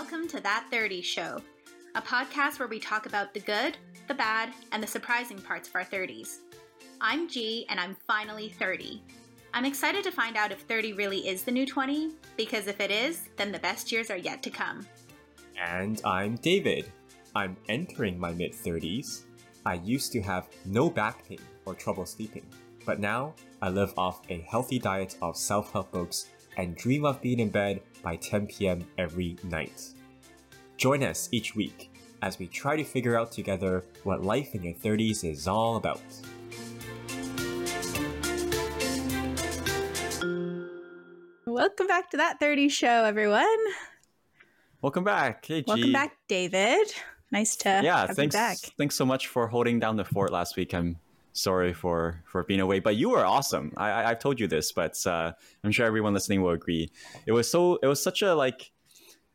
Welcome to That 30s Show, a podcast where we talk about the good, the bad, and the surprising parts of our 30s. I'm G, and I'm finally 30. I'm excited to find out if 30 really is the new 20, because if it is, then the best years are yet to come. And I'm David. I'm entering my mid 30s. I used to have no back pain or trouble sleeping, but now I live off a healthy diet of self help books and dream of being in bed by 10 pm every night. Join us each week as we try to figure out together what life in your 30s is all about. Welcome back to That 30s Show, everyone. Welcome back. Hey, G. Welcome back, David. Nice to yeah, have thanks, you back. Thanks so much for holding down the fort last week. I'm sorry for for being away, but you were awesome. I, I have told you this, but uh, I'm sure everyone listening will agree. It was so it was such a like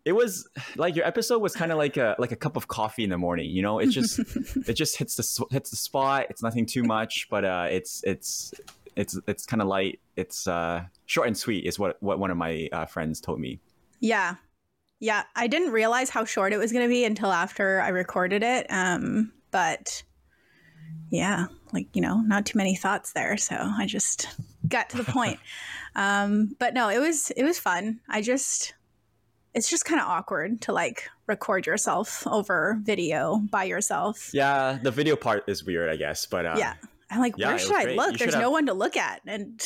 it was like your episode was kind of like a like a cup of coffee in the morning. You know, it just it just hits the hits the spot. It's nothing too much, but uh, it's it's it's it's kind of light. It's uh, short and sweet, is what what one of my uh, friends told me. Yeah, yeah. I didn't realize how short it was going to be until after I recorded it. Um, but yeah, like you know, not too many thoughts there, so I just got to the point. um, but no, it was it was fun. I just it's just kind of awkward to like record yourself over video by yourself. Yeah, the video part is weird, I guess, but uh, yeah. I'm like, yeah, where should I great. look? You There's no have- one to look at, and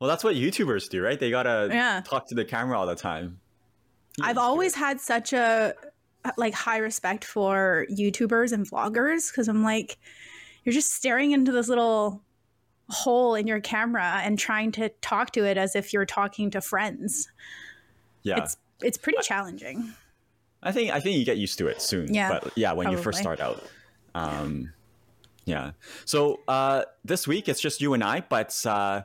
Well, that's what YouTubers do, right? They gotta Yeah. talk to the camera all the time. You I've always it. had such a like high respect for YouTubers and vloggers because I'm like, you're just staring into this little hole in your camera and trying to talk to it as if you're talking to friends. yeah. It's it's pretty challenging. I think I think you get used to it soon. Yeah, but yeah, when you first start out. Um, yeah. So uh, this week it's just you and I, but uh,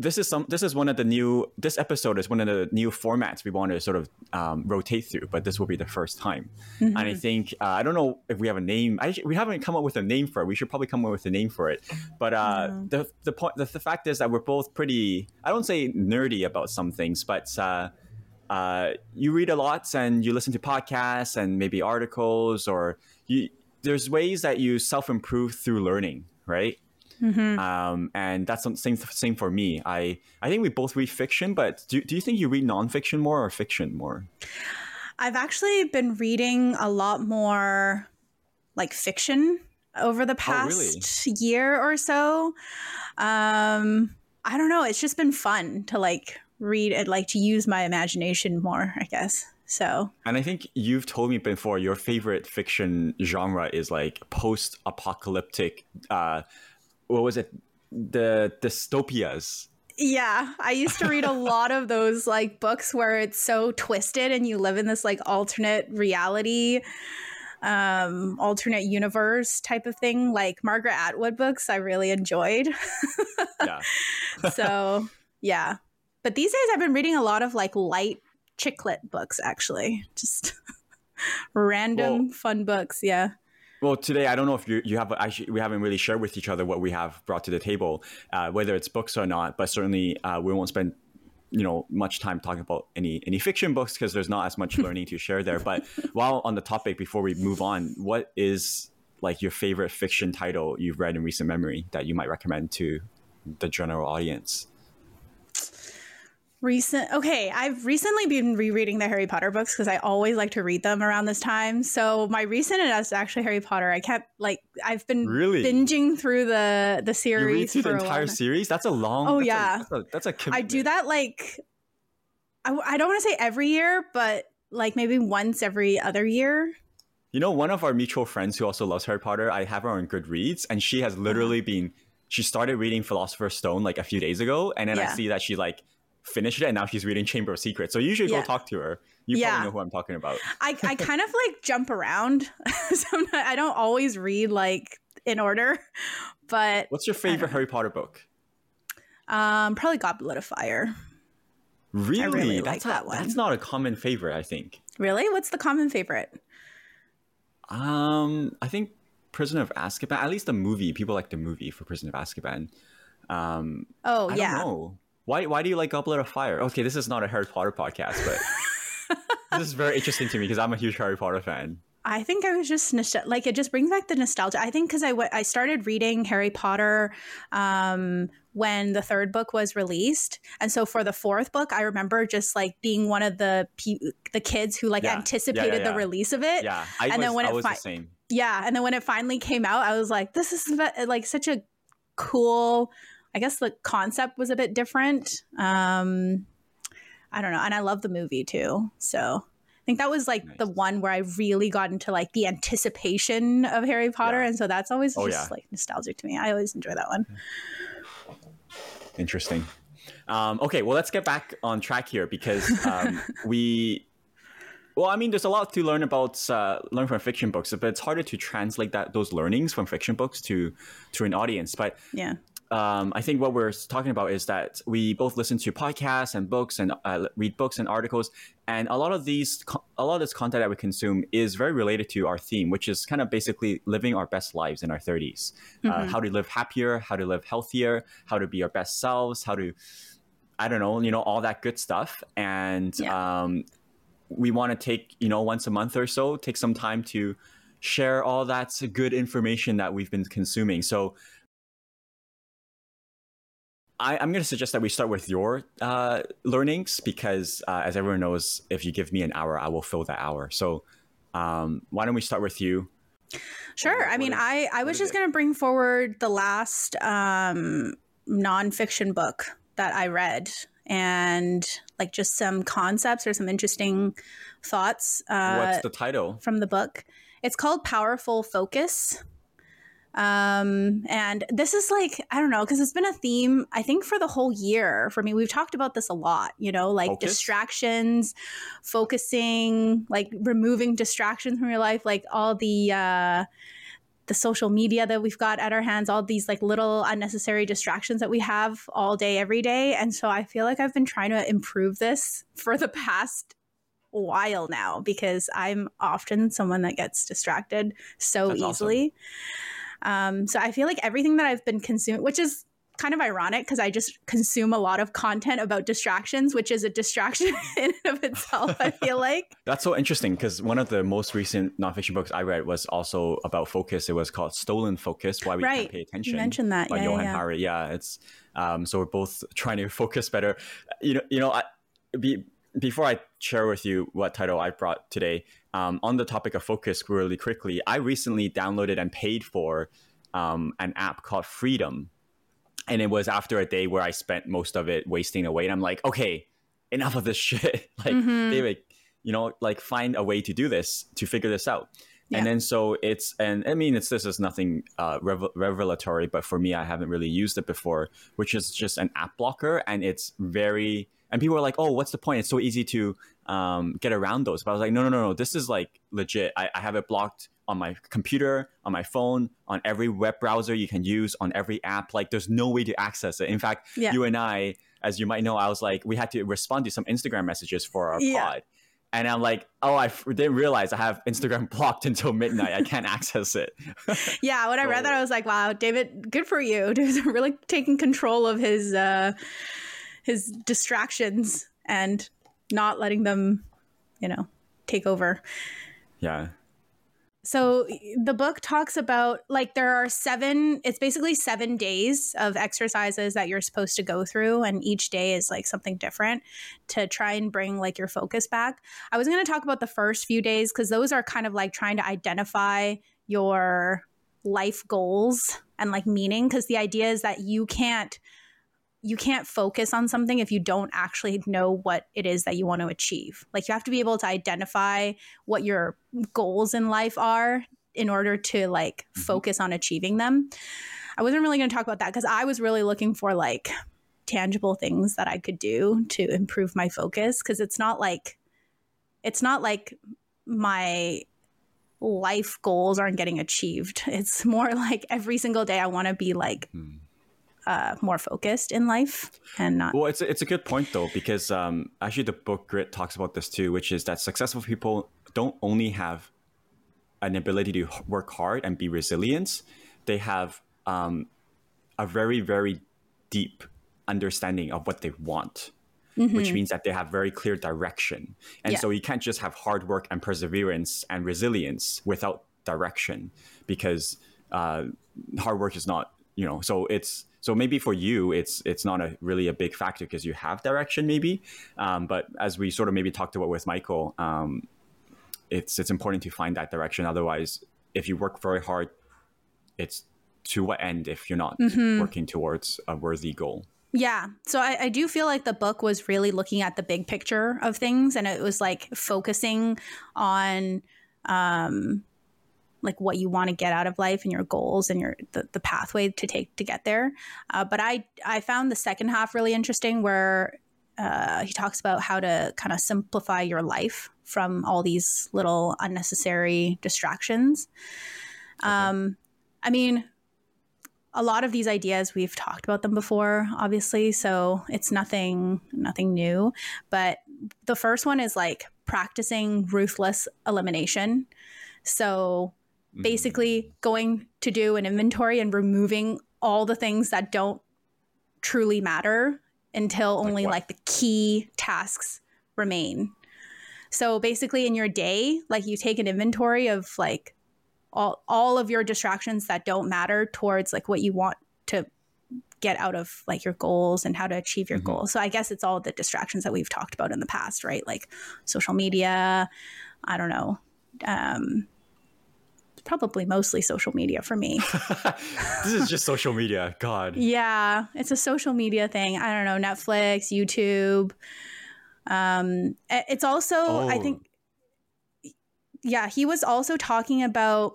this is some. This is one of the new. This episode is one of the new formats we want to sort of um, rotate through, but this will be the first time. And I think uh, I don't know if we have a name. I, we haven't come up with a name for it. We should probably come up with a name for it. But uh, No. the the point the, the fact is that we're both pretty. I don't say nerdy about some things, but. Uh, uh, you read a lot and you listen to podcasts and maybe articles or you there's ways that you self-improve through learning right Mm-hmm. um, and that's the same same for me i i think we both read fiction but do, do you think you read nonfiction more or fiction more I've actually been reading a lot more like fiction over the Oh, really? past year or so. Um, I don't know. It's just been fun to like read and like to use my imagination more, I guess. So and i think you've told me before your favorite fiction genre is like post-apocalyptic uh what was it? The dystopias. Yeah, I used to read a lot of those like books where it's so twisted and you live in this like alternate reality, um, alternate universe type of thing. Like Margaret Atwood books, I really enjoyed. yeah. So yeah. But these days i've been reading a lot of like light chick lit books actually. Just random Well- fun books yeah Well, today I don't know if you you have actually we haven't really shared with each other what we have brought to the table, uh, whether it's books or not. But certainly uh, we won't spend you know much time talking about any any fiction books because there's not as much learning to share there. But while on the topic, before we move on, what is like your favorite fiction title you've read in recent memory that you might recommend to the general audience? Recent okay i've recently been rereading the harry potter books because i always like to read them around this time so my recent is actually harry potter i kept like i've been Really? binging through the the You read series through for the entire series? That's a long. Oh, that's a- yeah. that's a, that's a I commitment. do that like I, I don't want to say every year, but like maybe once every other year. You know, one of our mutual friends who also loves Harry Potter, I have her on Goodreads, and she has uh-huh. literally been. She started reading Philosopher's Stone like a few days ago, and then I see that she like finished it, and now she's reading Chamber of Secrets. So you should Yeah. go talk to her. You Yeah. probably know who I'm talking about. I, I kind of like jump around. Sometimes I don't always read like in order, but What's your favorite Harry Potter book? um, probably Goblet of Fire. Really, really that's like a- that one. That's not a common favorite, I think. Really? What's the common favorite? Um, I think Prisoner of Azkaban. At least the movie. People like the movie for Prisoner of Azkaban. Um, Oh I yeah. Why? Why do you like Goblet of Fire? Okay, this is not a Harry Potter podcast, but this is very interesting to me because I'm a huge Harry Potter fan. I think I was just nostalgic. Like it just brings back the nostalgia. I think because I, w- I started reading Harry Potter um, when the third book was released, and so for the fourth book, I remember just like being one of the pe- the kids who like Yeah. anticipated yeah, yeah. the release of it. Yeah, I And was, then when I it was fi- the same. Yeah, and then when it finally came out, I was like, "This is like such a cool." I guess the concept was a bit different. Um, I don't know, and I love the movie too. So I think that was like the one where I really got into like the anticipation of Harry Potter, Yeah. and so that's always Oh, just yeah. like nostalgic to me. I always enjoy that one. Interesting. Um, okay, well, let's get back on track here because um, we. Well, I mean, there's a lot to learn about uh, learn from fiction books, but it's harder to translate that those learnings from fiction books to to an audience. But Yeah, um, I think what we're talking about is that we both listen to podcasts and books and uh, read books and articles, and a lot of these, a lot of this content that we consume is very related to our theme, which is kind of basically living our best lives in our 30s, uh, how to live happier, how to live healthier, how to be our best selves, how to, I don't know, you know, all that good stuff, and Yeah. um, we want to take, you know, once a month or so, take some time to share all that good information that we've been consuming. So I, I'm going to suggest that we start with your uh, learnings because, uh, as everyone knows, if you give me an hour, I will fill that hour. So, um, why don't we start with you? sure. I mean, is- I I was just gonna bring forward the last um, nonfiction book that I read. And like just some concepts or some interesting thoughts. Uh, What's the title? from the book. It's called Powerful Focus. Um, and this is like, I don't know, because it's been a theme, I think, for the whole year for me. We've talked about this a lot, you know, like Focus? distractions, focusing, like removing distractions from your life, like all the, uh, the social media that we've got at our hands, all these like little unnecessary distractions that we have all day, every day. And so I feel like I've been trying to improve this for the past while now because I'm often someone that gets distracted so That's awesome. Um, so I feel like everything that I've been consuming, which is kind of ironic because I just consume a lot of content about distractions, which is a distraction in and of itself, I feel like. That's so interesting because one of the most recent nonfiction books I read was also about focus. It was called Stolen Focus: Why We Right. Can't Pay Attention. You mentioned that. by Yeah, yeah, Johann yeah. Hari. Yeah, it's um, so we're both trying to focus better. You know, you know, I, be, before I share with you what title I brought today, um, on the topic of focus, really quickly, I recently downloaded and paid for um, an app called Freedom, and it was after a day where I spent most of it wasting away, and I'm like, okay, enough of this shit. like, Mhm. David, you know, like find a way to do this to figure this out. Yeah. And then so it's and I mean it's this is nothing uh, revel- revelatory, but for me I haven't really used it before, which is just an app blocker, and it's very and people were like, oh, what's the point? It's so easy to um, get around those. But I was like, no, no, no, no, this is like legit. I, I have it blocked on my computer, on my phone, on every web browser you can use, on every app. Like there's no way to access it. In fact, Yeah. you and I, as you might know, I was like, we had to respond to some Instagram messages for our Yeah. pod. And I'm like, oh, I f- didn't realize I have Instagram blocked until midnight. I can't access it. Yeah, when I read that, I was like, wow, David, good for you. David's really taking control of his uh, his distractions and not letting them, you know, take over. Yeah. So the book talks about like there are seven, it's basically seven days of exercises that you're supposed to go through. And each day is like something different to try and bring like your focus back. I was going to talk about the first few days because those are kind of like trying to identify your life goals and like meaning because the idea is that you can't you can't focus on something if you don't actually know what it is that you want to achieve. Like you have to be able to identify what your goals in life are in order to like Mhm. focus on achieving them. I wasn't really going to talk about that because I was really looking for like tangible things that I could do to improve my focus because it's not like it's not like my life goals aren't getting achieved. It's more like every single day I want to be like Hmm. Uh, more focused in life and not Well, it's a, it's a good point though because um, actually the book Grit talks about this too, which is that successful people don't only have an ability to work hard and be resilient; they have um, a very very deep understanding of what they want. which means that they have very clear direction. And Yeah. so you can't just have hard work and perseverance and resilience without direction because uh, hard work is not, you know, so it's so maybe for you it's it's not a really a big factor because you have direction maybe. Um, but as we sort of maybe talked about with michael um, it's it's important to find that direction. Otherwise if you work very hard it's to what end if you're not working towards a worthy goal. Yeah. So I, I do feel like the book was really looking at the big picture of things and it was like focusing on um like what you want to get out of life and your goals and your the, the pathway to take to get there. Uh, but I I found the second half really interesting where uh, he talks about how to kind of simplify your life from all these little unnecessary distractions. Um, I mean, a lot of these ideas we've talked about them before obviously so it's nothing nothing new but the first one is like practicing ruthless elimination so basically going to do an inventory and removing all the things that don't truly matter until only what? like the key tasks remain so basically in your day like you take an inventory of like all all of your distractions that don't matter towards like what you want to get out of like your goals and how to achieve your Mhm. goals. So I guess it's all the distractions that we've talked about in the past, right? Like social media, I don't know. Um probably mostly social media for me. this is just social media god yeah, it's a social media thing. I don't know, Netflix, YouTube. Um it's also I Oh. think yeah, he was also talking about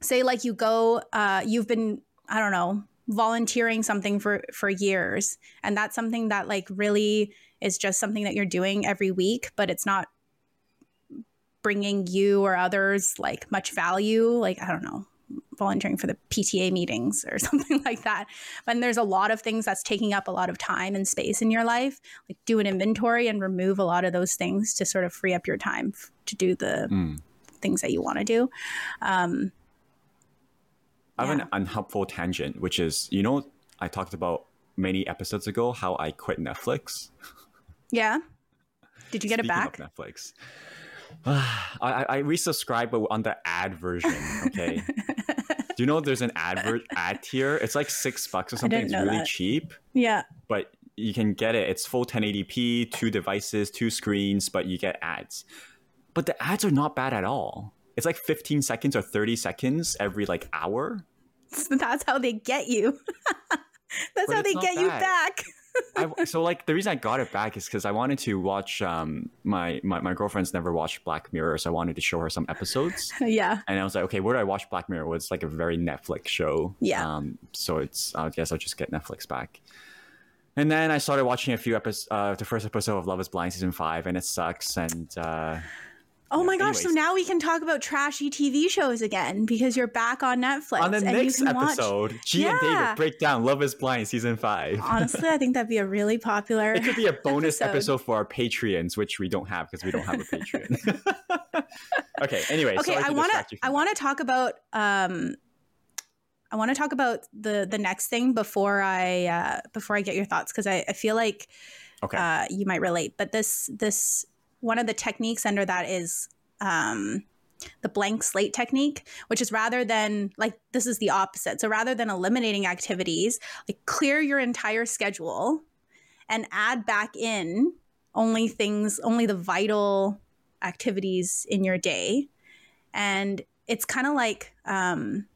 say like you go uh you've been I don't know, volunteering something for for years and that's something that like really is just something that you're doing every week, but it's not bringing you or others like much value, like I don't know, volunteering for the PTA meetings or something like that. But there's a lot of things that's taking up a lot of time and space in your life. Like do an inventory and remove a lot of those things to sort of free up your time f- to do the Mm. things that you want to do. Um, I have Yeah. an unhelpful tangent, which is, you know, I talked about many episodes ago how I quit Netflix. yeah. Did you get it Speaking back? Of Netflix. I, I resubscribed, but on the ad version. Okay. Do you know there's an ad ver- ad tier? It's like six bucks or something. It's really that. cheap, yeah. but you can get it. It's full 1080p, two devices, two screens, but you get ads. But the ads are not bad at all. It's like 15 seconds or 30 seconds every like hour. So that's how they get you. that's But how they get you back. I, so like the reason I got it back is because I wanted to watch. Um, my, my my girlfriend's never watched Black Mirror, so I wanted to show her some episodes. yeah. And I was like, okay, where do I watch Black Mirror? Well, it's like a very Netflix show. Yeah. Um, so it's I guess I'll just get Netflix back. And then I started watching a few episodes, uh, the first episode of Love Is Blind season five, and it sucks. And uh, Oh Yeah, my gosh! So now we can talk about trashy TV shows again because you're back on Netflix. on the and next you can watch- episode, G and David break down Love Is Blind season five. Honestly, I think that'd be a really popular. It could be a bonus episode. episode. for our Patreons, which we don't have because we don't have a Patreon. okay. Anyway, okay, I want to. I want to talk about. Um, I want to talk about the the next thing before I uh, before I get your thoughts because I, I feel like. Okay. uh, you might relate. But this this one of the techniques under that is um, the blank slate technique, which is rather than like this is the opposite. So rather than eliminating activities, like clear your entire schedule and add back in only things, only the vital activities in your day, and it's kind of like. Um,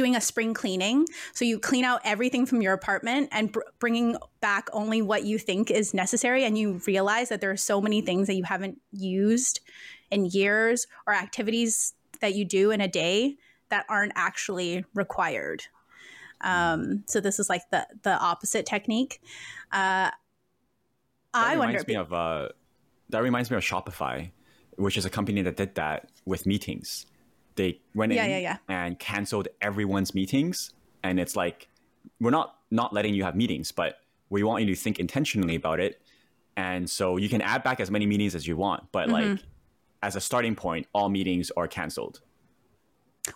doing a spring cleaning. So you clean out everything from your apartment and br- bringing back only what you think is necessary. And you realize that there are so many things that you haven't used in years or activities that you do in a day that aren't actually required. Um, so this is like the the opposite technique. Uh, I wonder. me of uh, that reminds me of Shopify, which is a company that did that with meetings. They went Yeah, in yeah, yeah. and canceled everyone's meetings, and it's like we're not not letting you have meetings, but we want you to think intentionally about it. And so you can add back as many meetings as you want, but Mm-hmm. like as a starting point, all meetings are canceled.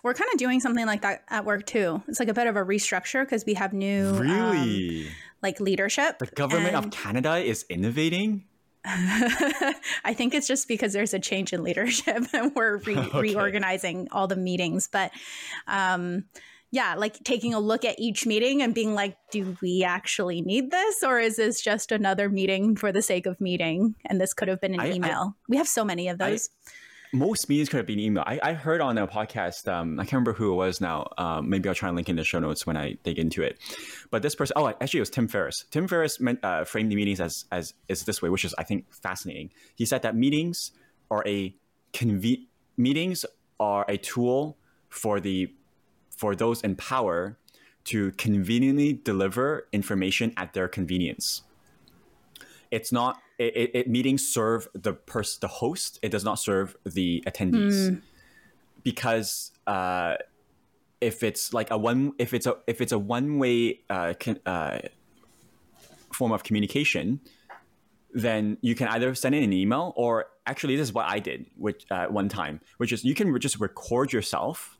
We're kind of doing something like that at work too. It's like a bit of a restructure because we have new um, Really? like leadership. The government and- of Canada is innovating. I think it's just because there's a change in leadership and we're re- Okay. reorganizing all the meetings. But um, yeah, like taking a look at each meeting and being like, do we actually need this? Or is this just another meeting for the sake of meeting? And this could have been an I- I- email. we have so many of I- those. Most meetings could have been email. I, I heard on a podcast, um, I can't remember who it was now. Um, maybe I'll try and link in the show notes when I dig into it. But this person, oh, actually, it was Tim Ferriss. Tim Ferriss meant, uh, framed the meetings as as is this way, which is I think fascinating. He said that meetings are a conve- meetings are a tool for the for those in power to conveniently deliver information at their convenience it's not it, it, it meetings serve the person the host it does not serve the attendees. Because uh if it's like a one if it's a if it's a one way uh, con, uh form of communication then you can either send in an email or actually this is what i did which uh, one time which is you can re- just record yourself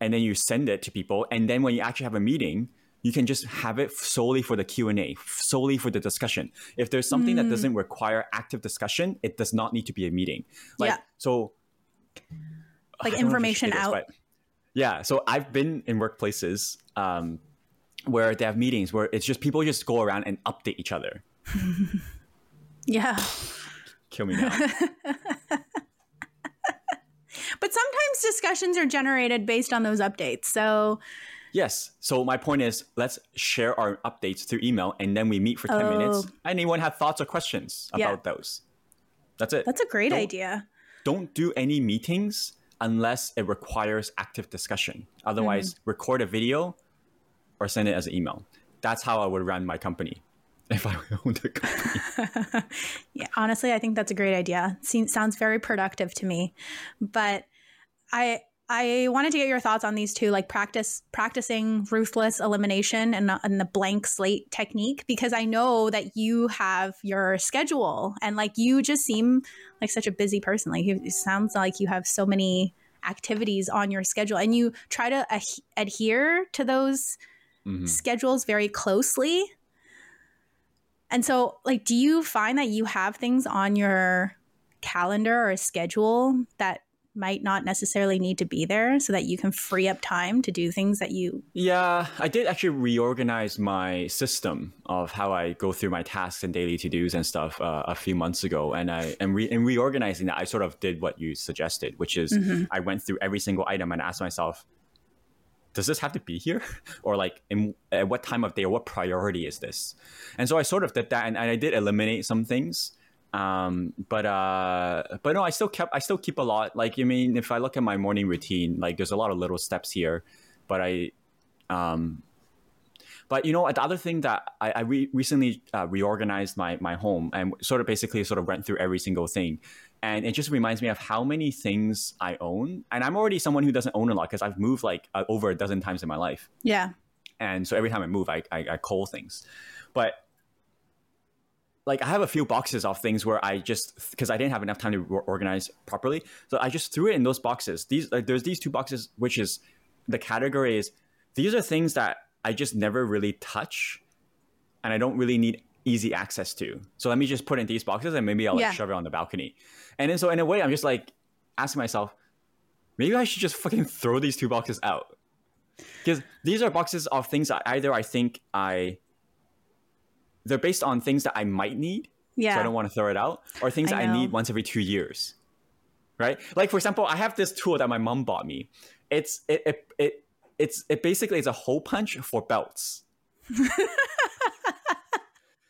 and then you send it to people. And then when you actually have a meeting you can just have it solely for the q&a solely for the discussion if there's something that doesn't require active discussion it does not need to be a meeting like Yeah. so Like I don't know if I should information this, out. yeah so i've been in workplaces um, where they have meetings where it's just people just go around and update each other Yeah. kill me now But sometimes discussions are generated based on those updates. So Yes. So my point is, let's share our updates through email, and then we meet for ten Oh. minutes. Anyone have thoughts or questions Yeah. about those? That's it. that's a great Don't- idea. Don't do any meetings unless it requires active discussion. Otherwise, Mm-hmm. record a video or send it as an email. That's how I would run my company if I owned a company. Yeah, honestly, I think that's a great idea. Seems sounds very productive to me. But I I wanted to get your thoughts on these two, like practice practicing ruthless elimination and, and the blank slate technique, because I know that you have your schedule and like you just seem like such a busy person. Like you, it sounds like you have so many activities on your schedule, and you try to ad- adhere to those Mhm. schedules very closely. And so, like, do you find that you have things on your calendar or schedule that might not necessarily need to be there so that you can free up time to do things that you Yeah, I did actually reorganize my system of how I go through my tasks and daily to dos and stuff uh, a few months ago. And I and re- in reorganizing that, I sort of did what you suggested, which is I went through every single item and asked myself, does this have to be here, or like in at what time of day or what priority is this? And so I sort of did that, and, and I did eliminate some things. Um, but uh, but no, I still kept I still keep a lot. Like I mean, if I look at my morning routine, like there's a lot of little steps here, but I um, but you know, the other thing that I, I re- recently uh, reorganized my my home and sort of basically sort of went through every single thing, and it just reminds me of how many things I own. And I'm already someone who doesn't own a lot because I've moved like uh, over a dozen times in my life, yeah and so every time I move, I I, I cull things, but like I have a few boxes of things where I just because I didn't have enough time to organize properly, so I just threw it in those boxes. These like there's these two boxes, which is the category is these are things that I just never really touch, and I don't really need easy access to. So let me just put in these boxes, and maybe I'll like Yeah. shove it on the balcony. And then so in a way, I'm just like asking myself, maybe I should just fucking throw these two boxes out because these are boxes of things that either I think I they're based on things that I might need, yeah so I don't want to throw it out, or things I that I need once every two years. Right? Like for example, I have this tool that my mom bought me. It's it it, it it's it basically is a hole punch for belts.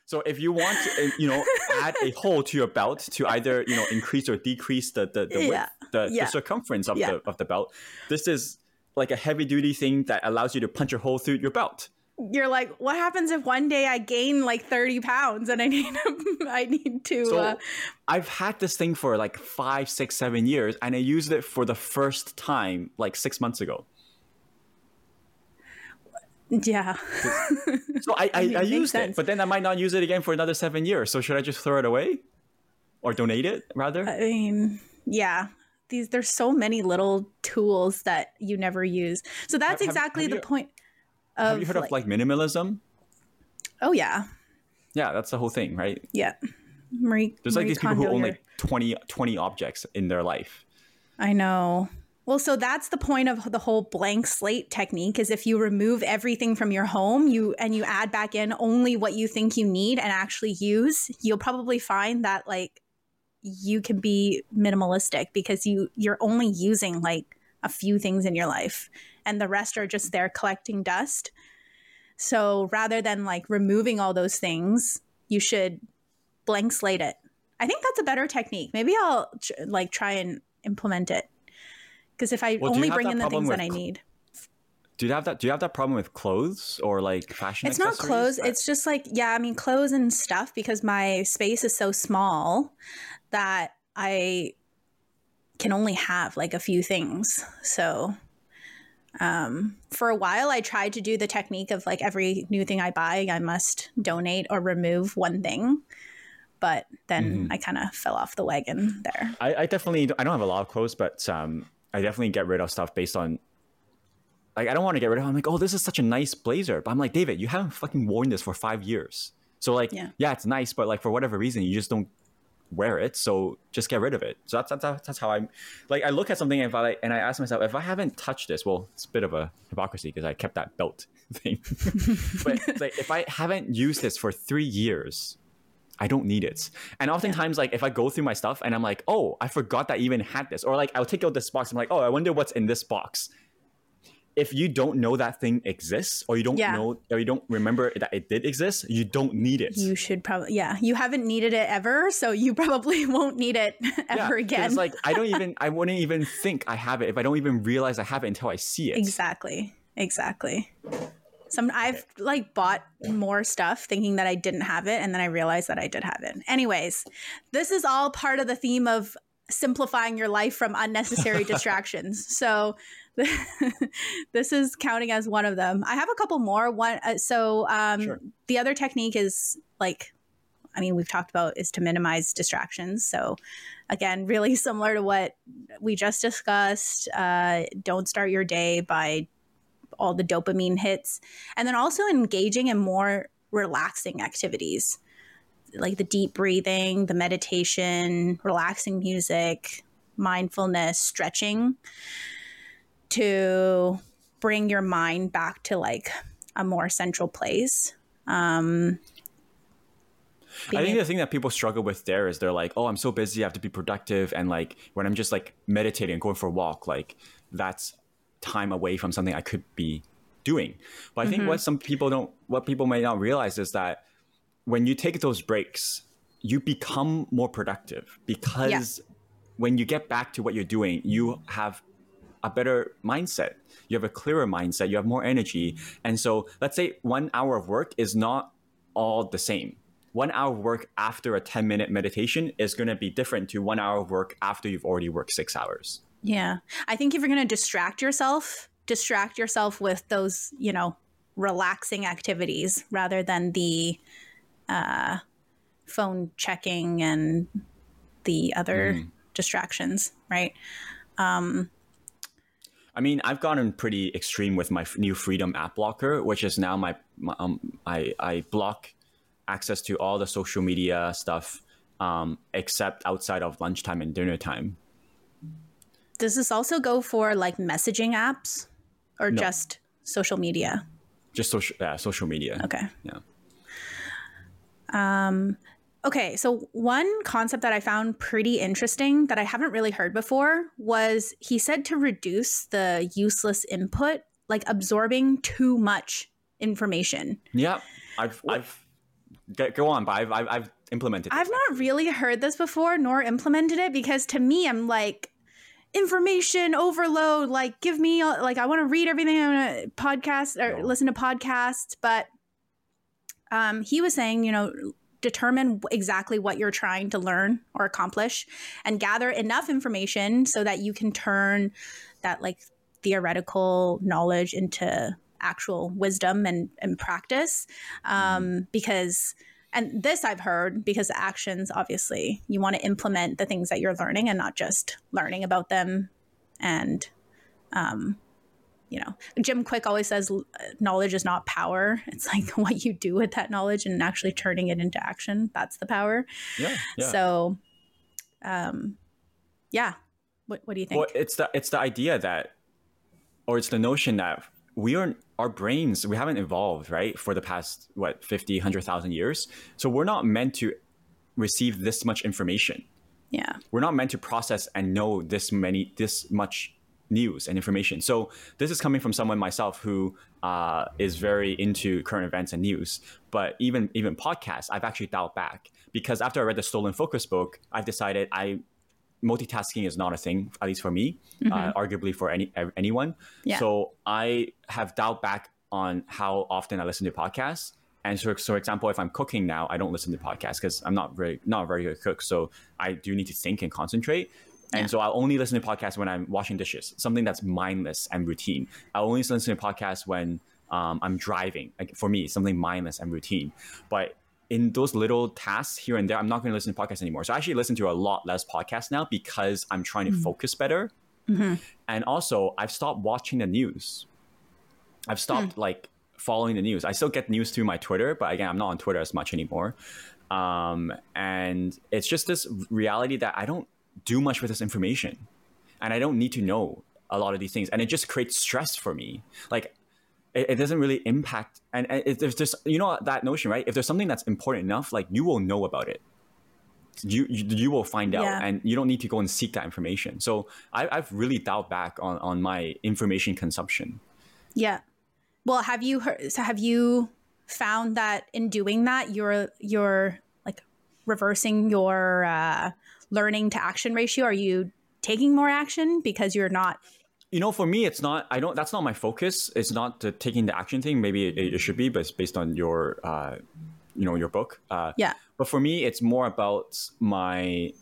so if you want to, uh, you know, add a hole to your belt to either you know increase or decrease the the, the width, Yeah. the, Yeah. the circumference of Yeah. the of the belt, this is like a heavy duty thing that allows you to punch a hole through your belt. You're like what happens if one day i gain like 30 pounds and i need i need to So uh, I've had this thing for like five, six, seven years, and I used it for the first time like six months ago. yeah So I, I, I used sense. it, but then I might not use it again for another seven years. So should I just throw it away, or donate it rather? i mean yeah these there's so many little tools that you never use so that's Have- have- exactly have the you- point Have you heard of like minimalism? Oh yeah, Yeah, that's the whole thing, right? yeah. Marie, There's like Marie these people who own here. like 20, 20 objects in their life. I know. Well, so that's the point of the whole blank slate technique is if you remove everything from your home, you and you add back in only what you think you need and actually use, you'll probably find that like you can be minimalistic because you you're only using like a few things in your life and the rest are just there collecting dust. So rather than like removing all those things, you should blank slate it. I think that's a better technique. Maybe I'll tr- like try and implement it. Because if I Well, only bring in the things that I need, Do you have that? Do you have that problem with clothes or like fashion? it's not clothes. That- It's just like yeah, I mean clothes and stuff because my space is so small that I can only have like a few things. So um, for a while, I tried to do the technique of like every new thing I buy, I must donate or remove one thing. But then Mm-hmm. I kind of fell off the wagon there. I, I definitely I don't have a lot of clothes, but um, I definitely get rid of stuff based on like I don't want to get rid of. it. I'm like, oh, this is such a nice blazer, but I'm like, David, you haven't fucking worn this for five years. So like, Yeah. yeah, it's nice, but like for whatever reason, you just don't wear it. So just get rid of it. So that's that's, that's how I'm like. I look at something and I and I ask myself, if I haven't touched this, well, it's a bit of a hypocrisy because I kept that belt thing. but it's like if I haven't used this for three years, I don't need it. And oftentimes, like if I go through my stuff and I'm like, oh, I forgot that I even had this, or like I'll take out this box. I'm like, oh, I wonder what's in this box. If you don't know that thing exists, or you don't Yeah. know, or you don't remember that it did exist, you don't need it. You should probably, yeah, you haven't needed it ever, so you probably won't need it ever 'cause again. It's like I don't even, I wouldn't even think I have it if I don't even realize I have it until I see it. exactly, exactly. Some I've like bought more stuff thinking that I didn't have it, and then I realized that I did have it. Anyways, this is all part of the theme of simplifying your life from unnecessary distractions. So this is counting as one of them. I have a couple more. One, uh, so um, Sure. the other technique is like I mean, we've talked about is to minimize distractions. So, again, really similar to what we just discussed. Uh, don't start your day by all the dopamine hits. And then also engaging in more relaxing activities like the deep breathing, the meditation, relaxing music, mindfulness, stretching to bring your mind back to like a more central place. Um, I think the thing that people struggle with there is they're like, oh, I'm so busy, I have to be productive, and like when I'm just like meditating, going for a walk, like that's time away from something I could be doing. But I think what some people don't, what people may not realize is that when you take those breaks, you become more productive because when you get back to what you're doing, you have a better mindset. You have a clearer mindset. You have more energy. And so, let's say one hour of work is not all the same. One hour of work after a 10 minute meditation is going to be different to one hour of work after you've already worked six hours. Yeah. I think if you're going to distract yourself, distract yourself with those, you know, relaxing activities rather than the uh, phone checking and the other distractions, right? I mean, I've gotten pretty extreme with my f- new Freedom app blocker, which is now my, my um, I, I block access to all the social media stuff um, except outside of lunchtime and dinner time. Does this also go for like messaging apps or No. just social media? Just social, yeah, social media. Okay. Yeah. Okay, so one concept that I found pretty interesting that I haven't really heard before was he said to reduce the useless input, like absorbing too much information. Yeah, I've I've go- on, but I've I've, I've implemented. I've not really heard this before nor implemented it because to me, I'm like, information overload. Like, give me, like, I want to read everything. I want to podcast or No. listen to podcasts. But um, he was saying, you know, determine exactly what you're trying to learn or accomplish and gather enough information so that you can turn that like theoretical knowledge into actual wisdom and, and practice. Um, because and this i've heard because actions obviously you want to implement the things that you're learning and not just learning about them and um, you know, Jim Kwik always says knowledge is not power. It's like what you do with that knowledge and actually turning it into action. That's the power. Yeah. yeah. So, um, yeah. What, what do you think? Well, it's the it's the idea that, or it's the notion that we are our brains we haven't evolved right for the past what 50 100000 years so we're not meant to receive this much information yeah we're not meant to process and know this many this much news and information so this is coming from someone myself who uh, is very into current events and news but even even podcasts i've actually dialed back because after i read the stolen focus book i've decided i multitasking is not a thing, at least for me, mm-hmm. uh, arguably for any anyone. Yeah. So I have dialed back on how often I listen to podcasts. And so, so for example, if I'm cooking now, I don't listen to podcasts because I'm not very not a very good cook. So I do need to think and concentrate. And yeah. so I'll only listen to podcasts when I'm washing dishes, something that's mindless and routine. I only listen to podcasts when um, I'm driving. Like for me, something mindless and routine. But in those little tasks here and there, I'm not going to listen to podcasts anymore. So I actually listen to a lot less podcasts now because I'm trying to mm-hmm. focus better. Mm-hmm. And also, I've stopped watching the news. I've stopped mm. like following the news. I still get news through my Twitter, but again, I'm not on Twitter as much anymore. Um, and it's just this reality that I don't do much with this information, and I don't need to know a lot of these things, and it just creates stress for me. Like it, it doesn't really impact. And, and if there's just you know that notion, right? If there's something that's important enough, like you will know about it. You, you, you will find out, yeah. and you don't need to go and seek that information. So I, I've really dialed back on on my information consumption. Yeah. Well, have you heard? So have you found that in doing that, you're you're like reversing your uh, learning to action ratio? Are you taking more action because you're not you know, for me, it's not. I don't. That's not my focus. It's not the taking the action thing. Maybe it, it should be, but it's based on your, uh, you know, your book. Uh, yeah. But for me, it's more about my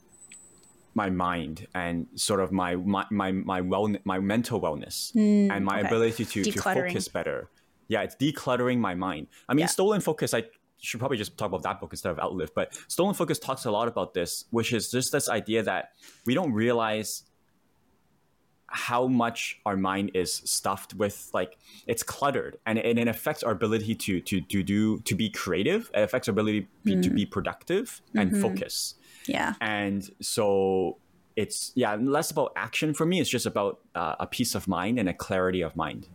my mind and sort of my my my my well my mental wellness mm, and my okay. ability to to focus better. Yeah, it's decluttering my mind. I mean, yeah. stolen focus. I should probably just talk about that book instead of Outlive. But stolen focus talks a lot about this, which is just this idea that we don't realize how much our mind is stuffed with like it's cluttered and, and it affects our ability to to to do to be creative it affects our ability mm. to be productive and mm-hmm. focus yeah and so it's yeah less about action for me it's just about uh, a peace of mind and a clarity of mind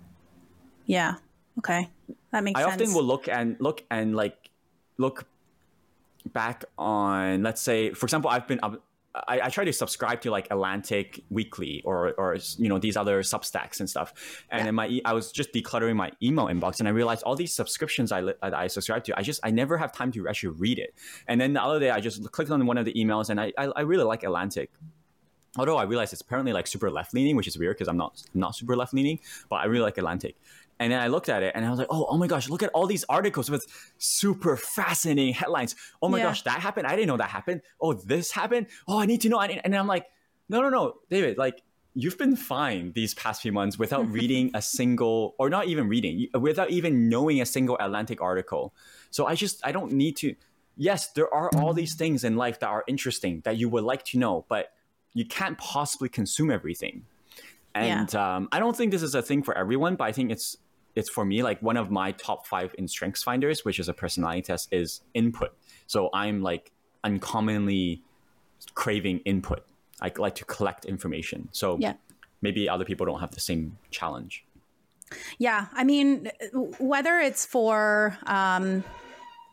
yeah okay that makes I sense i often will look and look and like look back on let's say for example i've been I, I, try to subscribe to like Atlantic Weekly or or you know these other Substacks and stuff. And yeah. my I was just decluttering my email inbox, and I realized all these subscriptions I I subscribe to, I just I never have time to actually read it. And then the other day, I just clicked on one of the emails, and I I, I really like Atlantic although I realize it's apparently like super left leaning, which is weird because I'm not not super left leaning, but I really like Atlantic. And then I looked at it and I was like, oh, oh my gosh, look at all these articles with super fascinating headlines. Oh my yeah. gosh, that happened. I didn't know that happened. Oh, this happened. Oh, I need to know. And I'm like, no, no, no, David, like you've been fine these past few months without reading a single, or not even reading, without even knowing a single Atlantic article. So I just, I don't need to. Yes, there are all these things in life that are interesting that you would like to know, but you can't possibly consume everything. And yeah. um, I don't think this is a thing for everyone, but I think it's it's for me like one of my top five in strengths finders which is a personality test is input. So i'm like uncommonly craving input. I like to collect information. So yeah. maybe other people don't have the same challenge. Yeah i mean whether it's for um,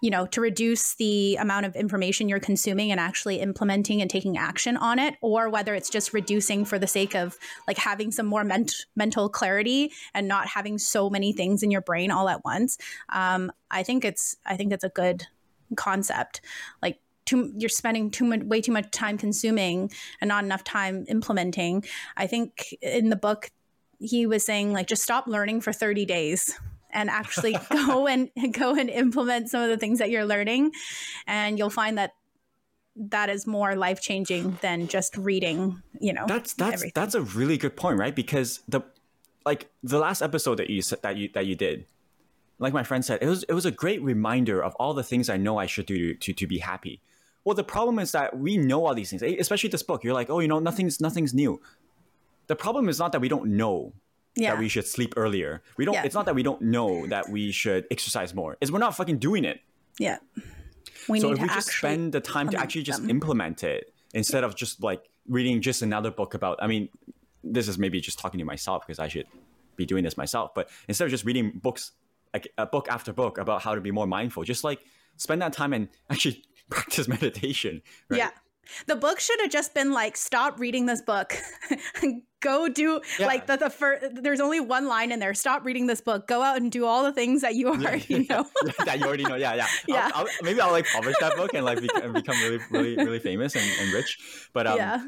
you know, to reduce the amount of information you're consuming and actually implementing and taking action on it, or whether it's just reducing for the sake of like having some more ment- mental clarity and not having so many things in your brain all at once. Um, I think it's I think it's a good concept. Like too, you're spending too much, way too much time consuming and not enough time implementing. I think in the book he was saying like just stop learning for 30 days and actually go and go and implement some of the things that you're learning. And you'll find that that is more life changing than just reading you know that's that's everything. that's a really good point right? Because the like the last episode that you that you that you did like my friend said it was it was a great reminder of all the things i know i should do to to, to be happy. Well the problem is that we know all these things especially this book. You're like oh you know nothing's nothing's new. The problem is not that we don't know Yeah. that we should sleep earlier. We don't. Yeah. It's not that we don't know that we should exercise more. It's we're not fucking doing it. Yeah. We so need if to we just spend the time to actually just them. implement it instead of just like reading just another book about. I mean, this is maybe just talking to myself because I should be doing this myself. But instead of just reading books, like a book after book about how to be more mindful, just like spend that time and actually practice meditation. Right? Yeah. The book should have just been like, stop reading this book. Go do Yeah. like the, the first, there's only one line in there. Stop reading this book. Go out and do all the things that you already know. that you already know. Yeah, yeah. Yeah. I'll, I'll, maybe I'll like publish that book and like bec- and become really, really, really famous and, and rich. But um, yeah.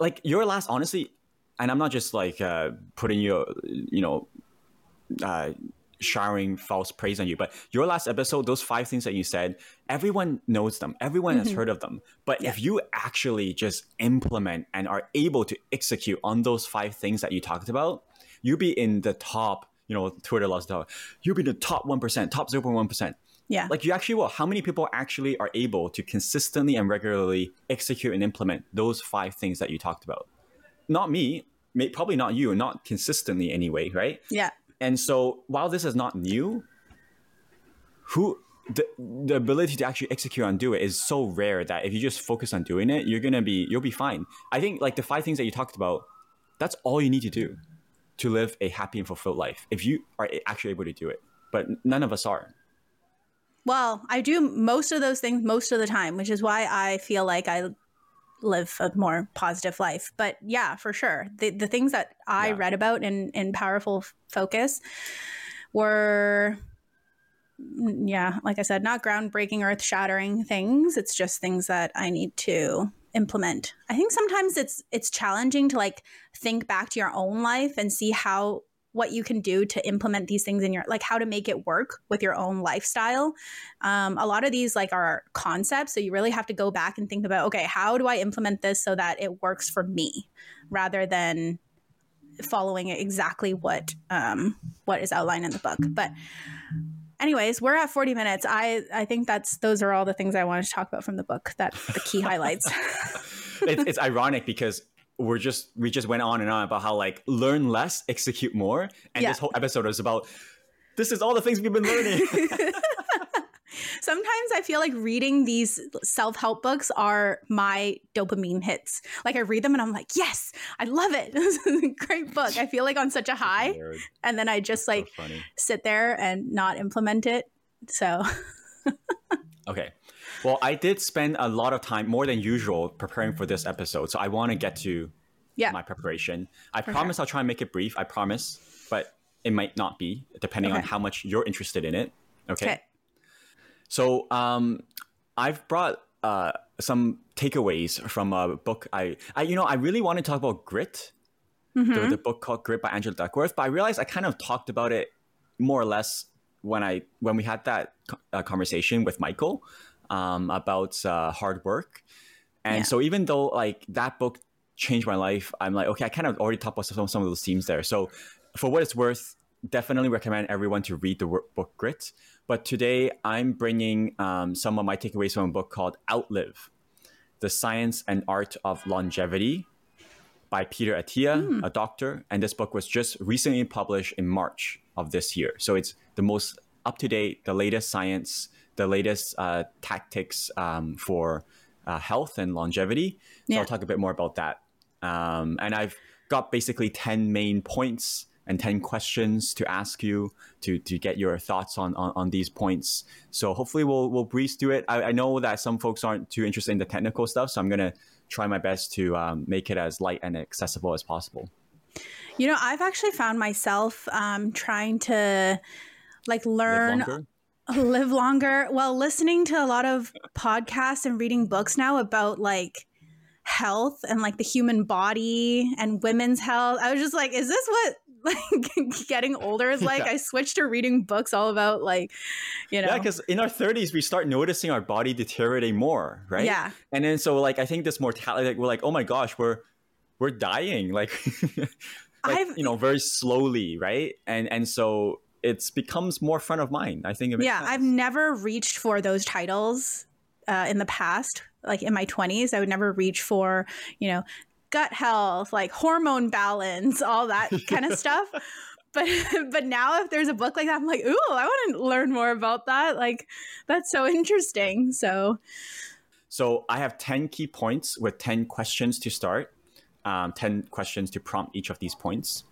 like your last, honestly, and I'm not just like uh, putting you, you know, uh, showering false praise on you, but your last episode, those five things that you said, everyone knows them, everyone has mm-hmm. heard of them. But if you actually just implement and are able to execute on those five things that you talked about, you'll be in the top. You know, Twitter loves to. You'll be the top one percent, top zero point one percent Yeah. like you actually will how many people actually are able to consistently and regularly execute and implement those five things that you talked about not me probably not you not consistently anyway right yeah. And so while this is not new who the, the ability to actually execute and do it is so rare that if you just focus on doing it you're gonna be you'll be fine. I think like the five things that you talked about that's all you need to do to live a happy and fulfilled life if you are actually able to do it. But none of us are. Well, I do most of those things most of the time, which is why I feel like I live a more positive life. But yeah, for sure. The the things that I Yeah. read about in in Powerful Focus were mm, yeah, like I said, not groundbreaking, earth-shattering things. It's just things that I need to implement. I think sometimes it's it's challenging to like think back to your own life and see how what you can do to implement these things in your like how to make it work with your own lifestyle. Um, a lot of these like are concepts so you really have to go back and think about okay how do i implement this so that it works for me rather than following exactly what um, what is outlined in the book. But anyways we're at 40 minutes. I i think that's those are all the things i wanted to talk about from the book that the key highlights. It's, it's ironic because we're just we just went on and on about how like learn less, execute more, and Yeah. this whole episode is about this is all the things we've been learning. sometimes i feel like reading these self-help books are my dopamine hits like i read them and i'm like yes i love it this is a great book i feel like on such a high and then i just So like funny. sit there and not implement it so Okay. Well, I did spend a lot of time, more than usual, preparing for this episode. So I want to get to yeah my preparation. I For promise I'll try and make it brief. I promise, but it might not be, depending on how much you're interested in it. Okay. okay So um, I've brought uh, some takeaways from a book. I, I, you know, I really want to talk about Grit, Mm-hmm. the, the book called Grit by Angela Duckworth, but I realized I kind of talked about it more or less when I when we had that uh, conversation with Michael um, about uh, hard work, and Yeah. so even though like that book changed my life, I'm like, okay, I kind of already talked about some some of those themes there. So for what it's worth, definitely recommend everyone to read the book Grit. But today I'm bringing um, some of my takeaways from a book called Outlive: The Science and Art of Longevity by Peter Attia, a doctor. And this book was just recently published in March of this year. So it's the most up to date, the latest science, the latest uh, tactics um, for uh, health and longevity. So Yeah. I'll talk a bit more about that. Um, and I've got basically 10 main points and 10 questions to ask you to, to get your thoughts on, on, on these points. So hopefully we'll, we'll breeze through it. I, I know that some folks aren't too interested in the technical stuff, so I'm going to try my best to um, make it as light and accessible as possible. you know i've actually found myself um, trying to like learn Live longer. well listening to a lot of podcasts and reading books now about like health and like the human body and women's health i was just like is this what like getting older is like Yeah. i switched to reading books all about like you know Yeah, because in our 30s, we start noticing our body deteriorating more, right? Yeah. And then so like I think this mortality, like, we're like, oh my gosh, we're we're dying, like, like I've- you know, very slowly, right? And and so it's becomes more front of mind. I think. It makes yeah sense. i've never reached for those titles uh, in the past like in my 20s i would never reach for you know gut health, like hormone balance, all that kind of stuff. But but now if there's a book like that, I'm like, ooh, I want to learn more about that. Like that's so interesting. So So I have 10 key points with 10 questions to start, um, 10 questions to prompt each of these points.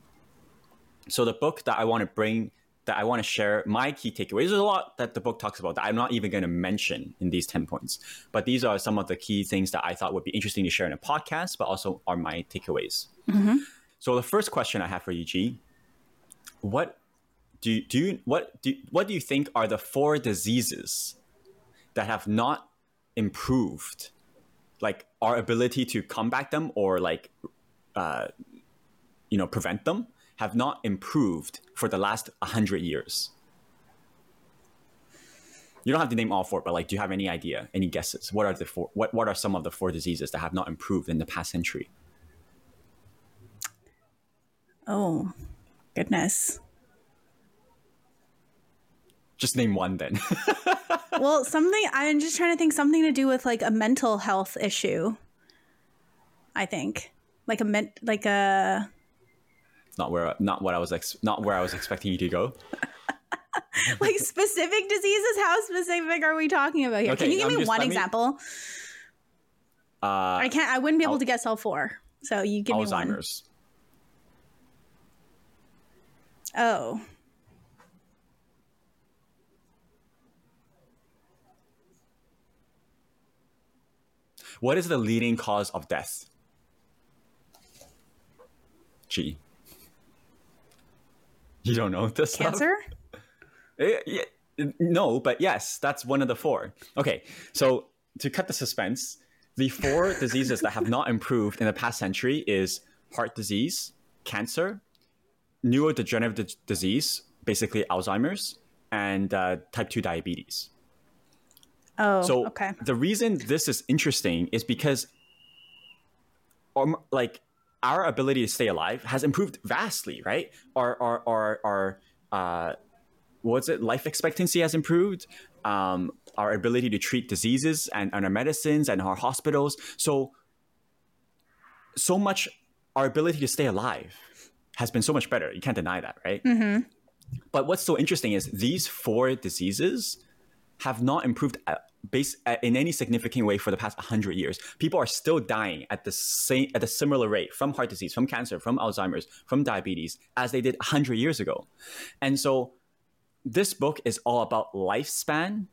So the book that I want to bring, that I want to share my key takeaways, there's a lot that the book talks about that I'm not even going to mention in these 10 points. But these are some of the key things that I thought would be interesting to share in a podcast, but also are my takeaways. So the first question I have for you, Ge, what do you, do you, what do what do you think are the four diseases that have not improved like our ability to combat them or like uh, you know prevent them have not improved for the last 100 years you don't have to name all four but like do you have any idea any guesses what are the four what, what are some of the four diseases that have not improved in the past century oh goodness. just name one then well, something I'm just trying to think something to do with like a mental health issue. I think like a ment like a not where not what i was ex- not where i was expecting you to go like specific diseases. How specific are we talking about here? Okay, Can you give I'm me just- one me- example? uh I can't. I wouldn't be able to guess all four. So you give me one. alzheimer's Oh. What is the leading cause of death? Ge. You don't know this? Cancer? Eh, yeah, No, but yes, that's one of the four. Okay, so to cut the suspense, the four diseases that have not improved in the past century is heart disease, cancer, neurodegenerative d- disease, basically Alzheimer's, and uh, type 2 diabetes. Oh, So okay. the reason this is interesting is because, um, like, our ability to stay alive has improved vastly, right? Our our our our uh, what's it? Life expectancy has improved. Um, our ability to treat diseases and, and our medicines and our hospitals. So so much. Our ability to stay alive has been so much better. You can't deny that, right? Mm-hmm. But what's so interesting is these four diseases have not improved at, base, uh, in any significant way for the past 100 years. People are still dying at the same at a similar rate from heart disease, from cancer, from Alzheimer's, from diabetes as they did 100 years ago. And so this book is all about lifespan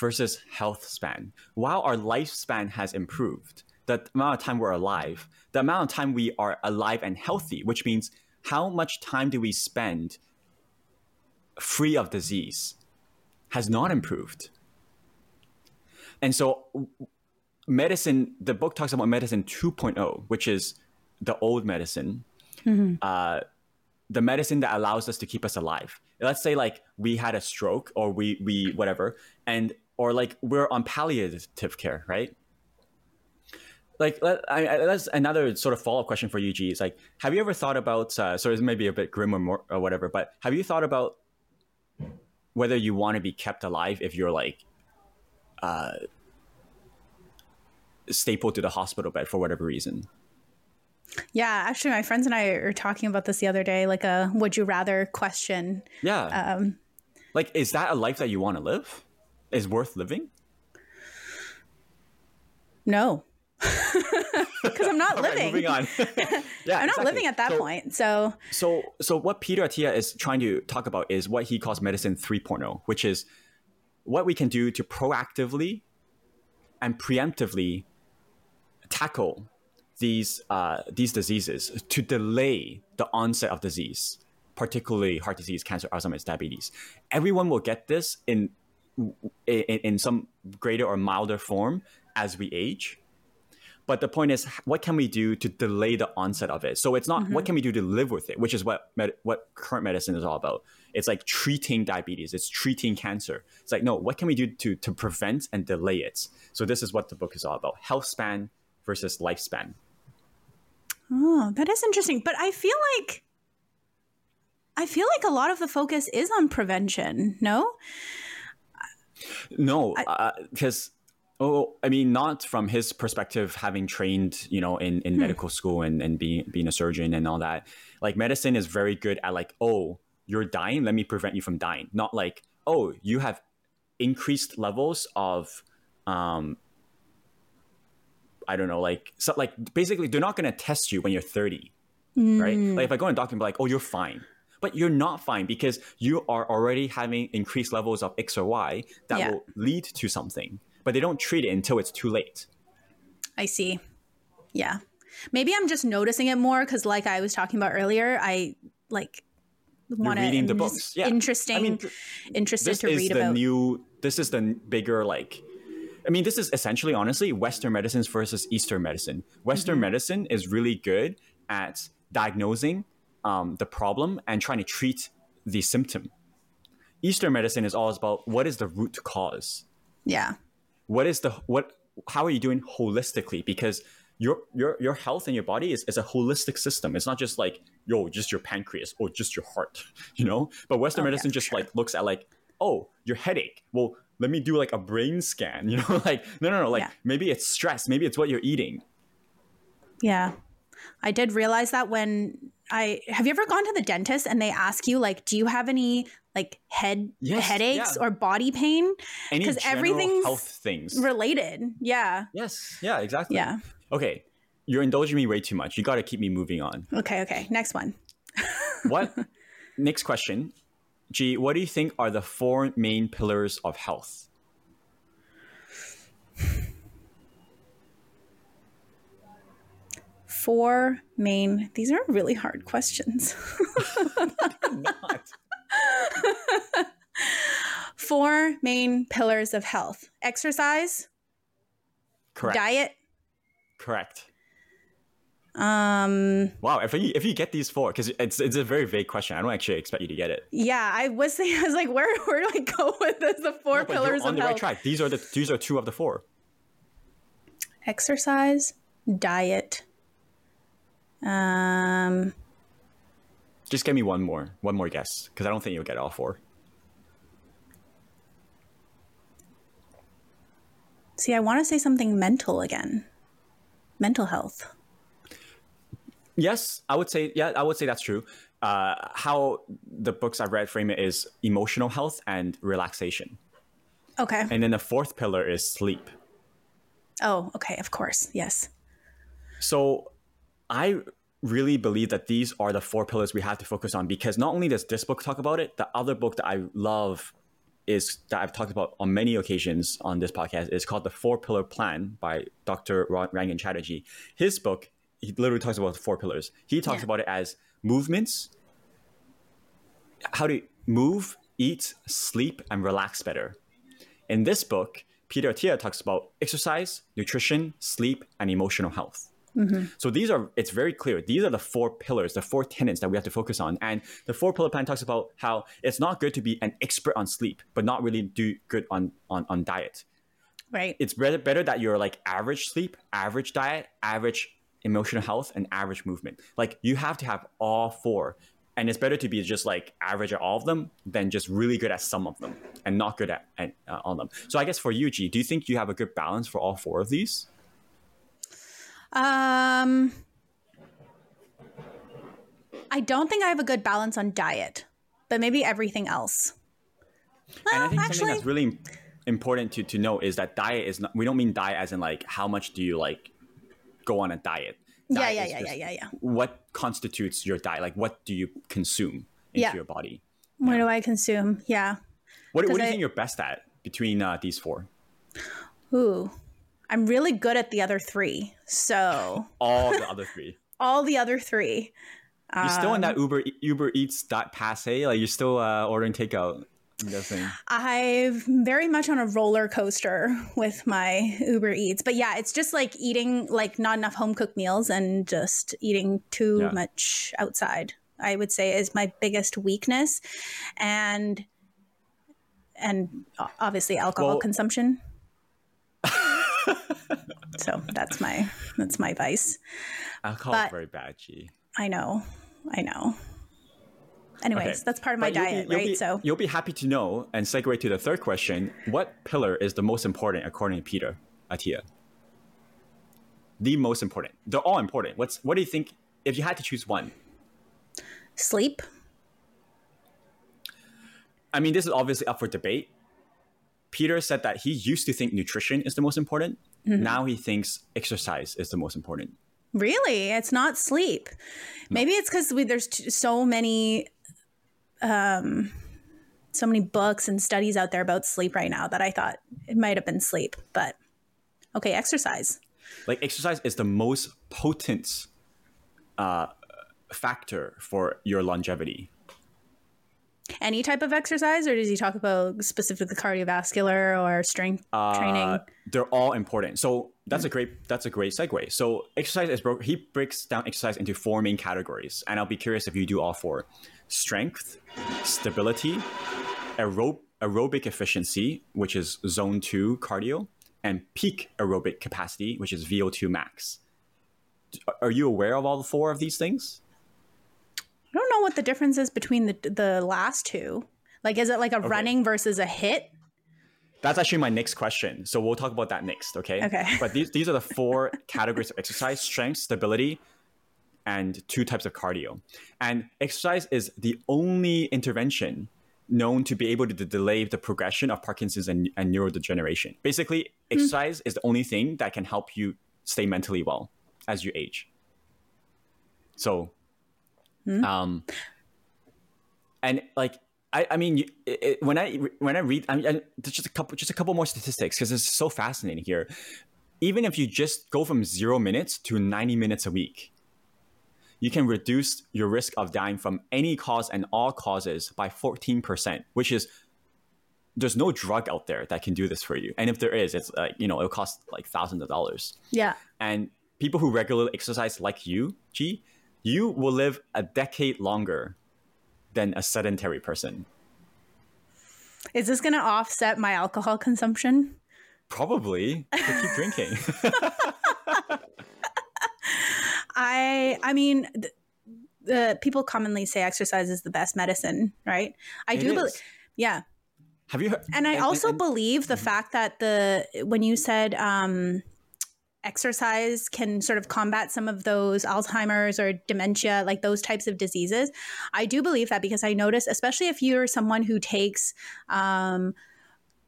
versus health span. While our lifespan has improved, the amount of time we're alive, the amount of time we are alive and healthy, which means how much time do we spend free of disease, has not improved. And so, medicine, the book talks about medicine 2.0, which is the old medicine, uh, the medicine that allows us to keep us alive. Let's say, like, we had a stroke or we, we whatever, and, or like, we're on palliative care, right? Like, let, I, I, that's another sort of follow up question for you, Ge. Is like, have you ever thought about, uh, so it's maybe a bit grim or, more, or whatever, but have you thought about whether you want to be kept alive if you're like uh stapled to the hospital bed for whatever reason Yeah, actually, my friends and I are talking about this the other day, like a would you rather question. yeah Um, like is that a life that you want to live is worth living no, because I'm not All right, living. moving on yeah I'm not exactly. living at that So- point. So so so what peter attia is trying to talk about is what he calls medicine 3.0 which is what we can do to proactively and preemptively tackle these uh, these diseases to delay the onset of disease, particularly heart disease, cancer, Alzheimer's, diabetes. Everyone will get this in in, in some greater or milder form as we age. But the point is, what can we do to delay the onset of it? So it's not what can we do to live with it, which is what med- what current medicine is all about. It's like treating diabetes, it's treating cancer. It's like no, what can we do to to prevent and delay it? So this is what the book is all about: health span versus lifespan. Oh, that is interesting. But I feel like I feel like a lot of the focus is on prevention. No, No, because Oh, I mean, not from his perspective, having trained, you know, in, in hmm. medical school and, and being being a surgeon and all that. Like medicine is very good at like, oh, you're dying, let me prevent you from dying. Not like, oh, you have increased levels of um I don't know, like so like basically they're not gonna test you when you're 30. Mm. Right? Like if I go to a doctor and be like, oh, you're fine but you're not fine because you are already having increased levels of X or Y that yeah. will lead to something but they don't treat it until it's too late. I see. Yeah. Maybe I'm just noticing it more because, like I was talking about earlier, I like want to reading the books. Yeah. Interesting. I mean, th- interested to read about. This is the about. New. This is the bigger like. I mean, this is essentially, honestly, Western medicines versus Eastern medicine. Western mm-hmm. medicine is really good at diagnosing um, the problem and trying to treat the symptom. Eastern medicine is all about what is the root cause. Yeah what is the what how are you doing holistically because your your your health and your body is, is a holistic system it's not just like yo just your pancreas or just your heart you know but western oh, medicine yeah, just sure. like looks at like oh your headache well let me do like a brain scan you know like no no no like yeah. maybe it's stress maybe it's what you're eating yeah i did realize that when I have you ever gone to the dentist and they ask you like, do you have any like head yes, headaches yeah. or body pain? Because everything's health things related. Yeah. Yes. Yeah. Exactly. Yeah. Okay, you're indulging me way too much. You got to keep me moving on. Okay. Okay. Next one. what? Next question. Ge, what do you think are the four main pillars of health? four main these are really hard questions. Four main pillars of health. Exercise. Correct. Diet. Correct um wow if you if you get these four because it's it's a very vague question i don't actually expect you to get it yeah i was thinking i was like where where do i go with this the four no, pillars on of the health right track these are the these are two of the four exercise diet um, Just give me one more, one more guess, because I don't think you'll get all four. See, I want to say something mental again. Mental health. Yes, I would say. Yeah, I would say that's true. Uh, how the books I've read frame it is emotional health and relaxation. Okay. And then the fourth pillar is sleep. Oh, okay. Of course. Yes. So I really believe that these are the four pillars we have to focus on because not only does this book talk about it, the other book that I love is that I've talked about on many occasions on this podcast is called The Four Pillar Plan by Dr. Rangan Chatterjee. His book, he literally talks about the four pillars. He talks yeah. about it as movements, how to move, eat, sleep, and relax better. In this book, Peter Attia talks about exercise, nutrition, sleep, and emotional health. Mm-hmm. So these are, it's very clear. These are the four pillars, the four tenets that we have to focus on. And the four pillar plan talks about how it's not good to be an expert on sleep, but not really do good on, on, on diet. Right. It's better, better that you're like average sleep, average diet, average emotional health, and average movement. Like you have to have all four. And it's better to be just like average at all of them than just really good at some of them and not good at, at uh, all of them. So I guess for you, Ge, do you think you have a good balance for all four of these? Um, I don't think I have a good balance on diet, but maybe everything else. And I think actually, something that's really important to, to know is that diet is not, we don't mean diet as in like how much do you like go on a diet. diet yeah, yeah, yeah, yeah, yeah, yeah. What constitutes your diet? Like what do you consume into yeah. your body? What yeah. do I consume? Yeah. What, what do you I, think you're best at between uh, these four? Ooh. I'm really good at the other three. So all the other three. all the other three. You're still in that um, Uber Uber Eats dot passe. Like you're still uh, ordering takeout. I'm guessing. I'm very much on a roller coaster with my Uber Eats, but yeah, it's just like eating like not enough home cooked meals and just eating too yeah. much outside. I would say is my biggest weakness, and and obviously alcohol well, consumption. so that's my that's my vice. Alcohol is very bad, Ge. I know, I know. Anyways, Okay. that's part of my you'll be- diet, you'll right? be- so you'll be happy to know and segue to the third question. What pillar is the most important according to Peter Attia? The most important. They're all important. What's what do you think if you had to choose one? sleep. I mean, this is obviously up for debate. Peter said that he used to think nutrition is the most important. Mm-hmm. Now he thinks exercise is the most important. Really, it's not sleep. Maybe it's because there's t- so many, um, so many books and studies out there about sleep right now that I thought it might have been sleep. But okay, exercise. Like exercise is the most potent uh, factor for your longevity. Any type of exercise, or does he talk about specifically cardiovascular or strength training? Uh, they're all important. So that's a great that's a great segue. So exercise is broke. He breaks down exercise into four main categories, and I'll be curious if you do all four: strength, stability, aerob- aerobic efficiency, which is zone two cardio, and peak aerobic capacity, which is VO two max. Are you aware of all the four of these things? I don't know what the difference is between the the last two. Like, is it like a running versus a HIIT? That's actually my next question. So we'll talk about that next, okay? Okay. But these these are the four categories of exercise: strength, stability, and two types of cardio. And exercise is the only intervention known to be able to delay the progression of Parkinson's and, and neurodegeneration. Basically, exercise is the only thing that can help you stay mentally well as you age. So, um, and like I, I mean, you- it, it- when I when I read, I mean, I, there's just a couple, just a couple more statistics because it's so fascinating here. Even if you just go from zero minutes to 90 minutes a week, you can reduce your risk of dying from any cause and all causes by 14%, which is there's no drug out there that can do this for you. And if there is, it's like, you know, it'll cost like thousands of dollars. Yeah. And people who regularly exercise like you, Ge, you will live a decade longer than a sedentary person. Is this going to offset my alcohol consumption? Probably. Keep drinking. I I mean, th- the people commonly say exercise is the best medicine, right? I It do believe. Yeah, Have you heard? and I also and- believe the fact that the when you said um, exercise can sort of combat some of those Alzheimer's or dementia, like those types of diseases. I do believe that because I notice, especially if you're someone who takes um,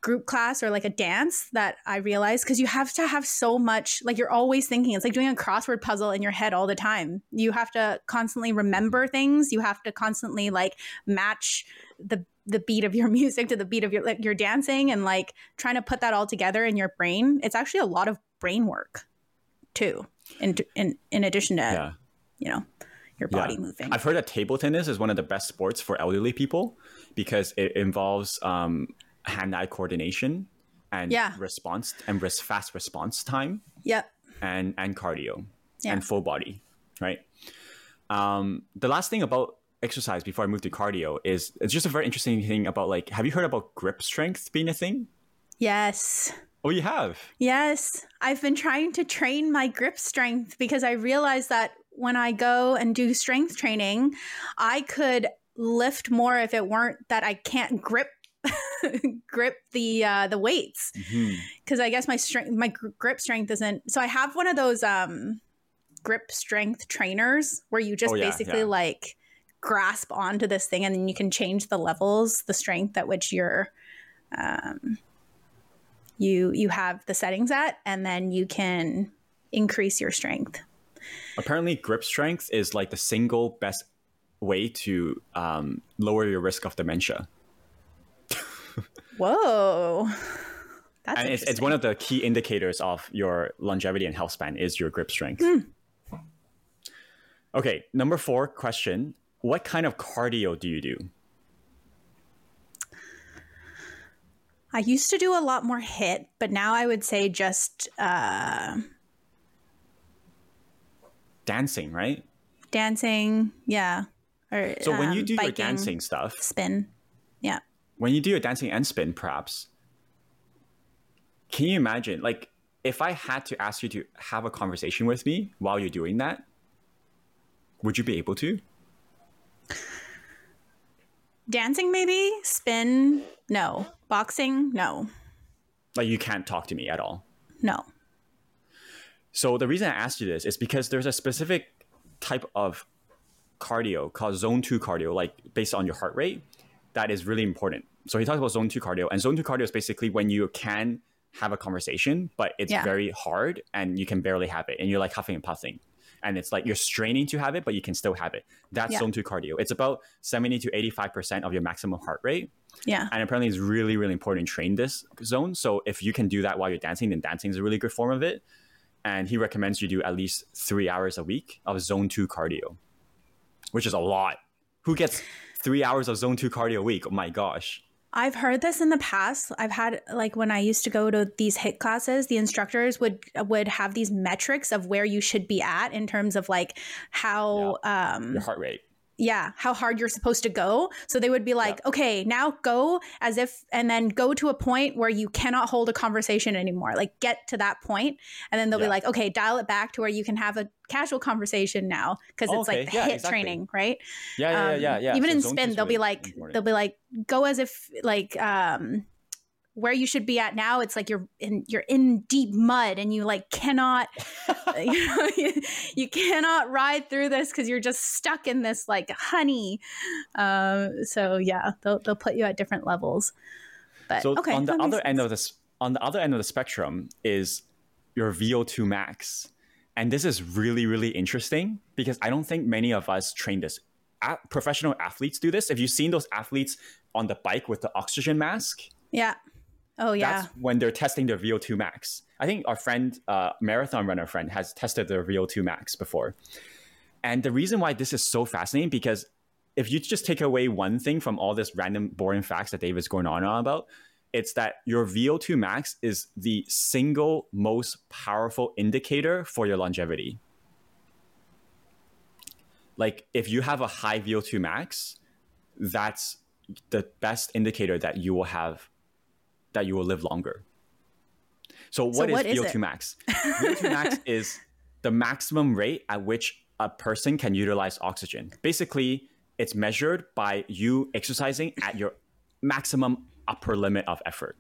group class or like a dance, that I realize because you have to have so much, like you're always thinking. It's like doing a crossword puzzle in your head all the time. You have to constantly remember things. You have to constantly like match the the beat of your music to the beat of your like your dancing and like trying to put that all together in your brain it's actually a lot of brain work too in in in addition to Yeah. you know your Yeah. body moving I've heard that table tennis is one of the best sports for elderly people because it involves um, hand-eye coordination and Yeah. response and res- fast response time yep and and cardio Yeah. and full body, right? Um, the last thing about exercise before I move to cardio is it's just a very interesting thing about like have you heard about grip strength being a thing? yes Oh, you have. Yes, I've been trying to train my grip strength because I realized that when I go and do strength training, I could lift more if it weren't that I can't grip grip the uh, the weights because I guess my strength my gr- grip strength isn't. So I have one of those um, grip strength trainers where you just Oh, yeah, basically yeah. like grasp onto this thing and then you can change the levels, the strength at which you're um, you you have the settings at, and then you can increase your strength. Apparently, grip strength is like the single best way to um, lower your risk of dementia. Whoa, that's and it's, it's one of the key indicators of your longevity and health span is your grip strength. Okay, number four question: What kind of cardio do you do? I used to do a lot more HIIT, but now I would say just uh, Dancing, right? dancing. Yeah. Or, So when you um, do your dancing stuff, spin. Yeah. When you do your dancing and spin, perhaps, can you imagine, like, if I had to ask you to have a conversation with me while you're doing that, would you be able to? Dancing, maybe. Spin, no. Boxing, no. Like you can't talk to me at all. No. So the reason I asked you this is because there's a specific type of cardio called zone two cardio, like based on your heart rate, that is really important. So he talks about zone two cardio, and zone two cardio is basically when you can have a conversation, but it's Yeah. very hard and you can barely have it, and you're like huffing and puffing. And it's like you're straining to have it, but you can still have it. That's Yeah. zone two cardio. It's about 70 to 85% of your maximum heart rate. Yeah. And apparently it's really, really important to train this zone. So if you can do that while you're dancing, then dancing is a really good form of it. And he recommends you do at least three hours a week of zone two cardio, which is a lot. Who gets three hours of zone two cardio a week? Oh my gosh. I've heard this in the past. I've had like when I used to go to these HIIT classes, the instructors would would have these metrics of where you should be at in terms of like how um Your heart rate. Yeah, how hard you're supposed to go. So they would be like, okay, now go as if, and then go to a point where you cannot hold a conversation anymore. Like get to that point, and then they'll be like, okay, dial it back to where you can have a casual conversation now because it's Okay, like the yeah, HIIT exactly. training, right? Yeah, yeah, Um, yeah, yeah. Even So in spin, they'll be like, important. they'll be like, go as if like um where you should be at now. It's like you're in you're in deep mud and you like cannot you, know, you, you cannot ride through this because you're just stuck in this like honey. Um, so yeah, they'll they'll put you at different levels. But So okay, on the other end of this, on the other end of the spectrum is your VO2 max, and this is really really interesting because I don't think many of us train this. A- professional athletes do this. Have you seen those athletes on the bike with the oxygen mask? yeah. Oh yeah. That's when they're testing their VO2 max. I think our friend, uh, marathon runner friend, has tested their VO2 max before. And the reason why this is so fascinating because if you just take away one thing from all this random boring facts that David's going on and on about, it's that your VO2 max is the single most powerful indicator for your longevity. Like if you have a high VO2 max, that's the best indicator that you will have that you will live longer. So what is what is VO2 it? max? VO2 max is the maximum rate at which a person can utilize oxygen. Basically, it's measured by you exercising at your maximum upper limit of effort.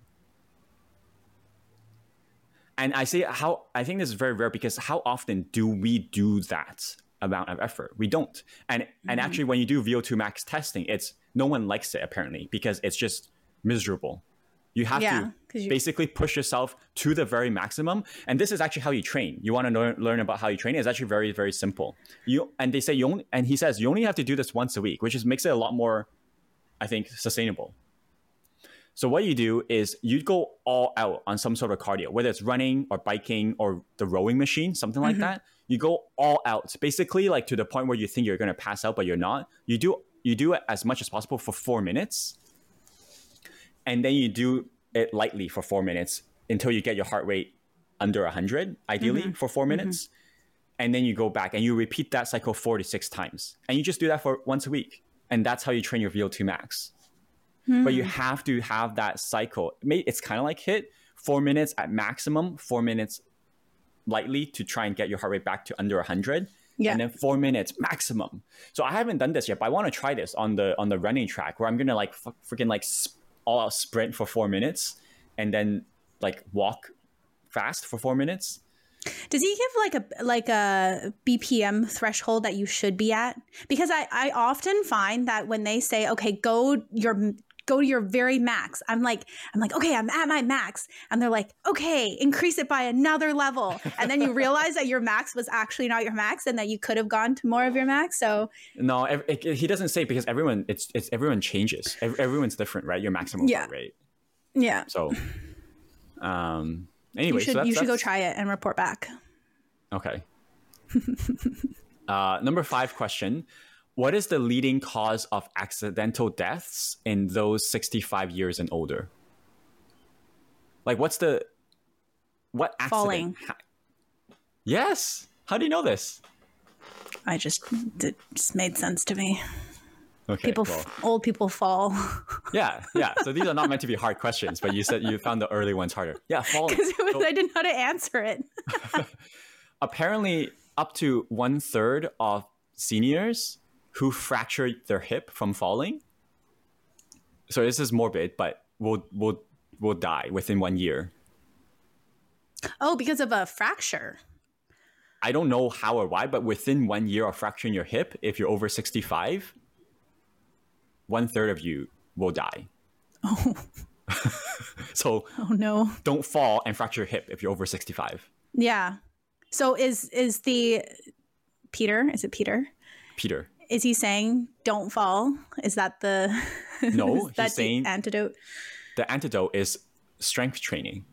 And I say how I think this is very rare because how often do we do that amount of effort? We don't. And and mm-hmm. actually when you do VO2 max testing, it's no one likes it apparently because it's just miserable. You have Yeah, to you- basically push yourself to the very maximum. And this is actually how you train. You want to learn, learn about how you train? It's actually very, very simple. You and they say you only and he says you only have to do this once a week, which is makes it a lot more, I think, sustainable. So what you do is you go all out on some sort of cardio, whether it's running or biking or the rowing machine, something like mm-hmm. that. You go all out, basically like to the point where you think you're going to pass out, but you're not. You do you do it as much as possible for four minutes, and then you do it lightly for four minutes until you get your heart rate under 100, ideally mm-hmm. for 4 mm-hmm. minutes, and then you go back and you repeat that cycle four to six times, and you just do that for once a week, and that's how you train your VO2 max but you hmm. have to have that cycle. It It's kind of like HIIT four minutes at maximum, four minutes lightly to try and get your heart rate back to under 100. Yeah. And then four minutes maximum. So I haven't done this yet, but I want to try this on the on the running track where I'm gonna like f- freaking like sp- all out sprint for four minutes and then like walk fast for four minutes. Does he give like a like a BPM threshold that you should be at? Because I I often find that when they say okay go your go to your very max, I'm like I'm like okay I'm at my max, and they're like okay increase it by another level, and then you realize that your max was actually not your max and that you could have gone to more of your max. So No, it, it- he doesn't say because everyone it's it's everyone changes. Ev- everyone's different, right? Your maximum Yeah. rate. yeah, So, um, anyway, you should so you should go try it and report back. Okay. uh, number five question: What is the leading cause of accidental deaths in those sixty-five years and older? Like, what's the what accident? Falling. yes. How do you know this? I just it just made sense to me. Okay. People, well, old people fall yeah, yeah. So these are not meant to be hard questions, but you said you found the early ones harder. Yeah, falling. because So- I didn't know how to answer it. apparently up to one third of seniors who fractured their hip from falling so this is morbid, but will will will die within one year. Oh, because of a fracture. I don't know how or why, but within one year of fracturing your hip, if you're over 65, one third of you will die. Oh, So oh no. don't fall and fracture your hip if you're over 65. Yeah. So is is the Peter? Is it Peter? Peter. Is he saying don't fall? Is that the No, is he's that the saying- antidote? The antidote is strength training.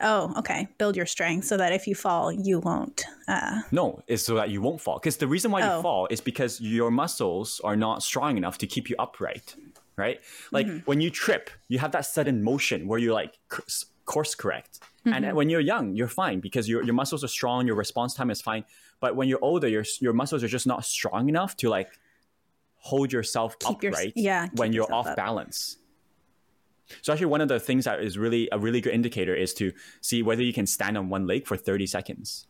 Oh, okay. Build your strength so that if you fall, you won't. Uh, No, it's so that you won't fall. Because the reason why Oh. you fall is because your muscles are not strong enough to keep you upright, right? Like Mm-hmm. when you trip, you have that sudden motion where you like course correct. Mm-hmm. And when you're young, you're fine because your, your muscles are strong, your response time is fine. But when you're older, your your muscles are just not strong enough to like hold yourself Keep your- upright yeah, when you're off up. balance. So actually, one of the things that is really a really good indicator is to see whether you can stand on one leg for 30 seconds.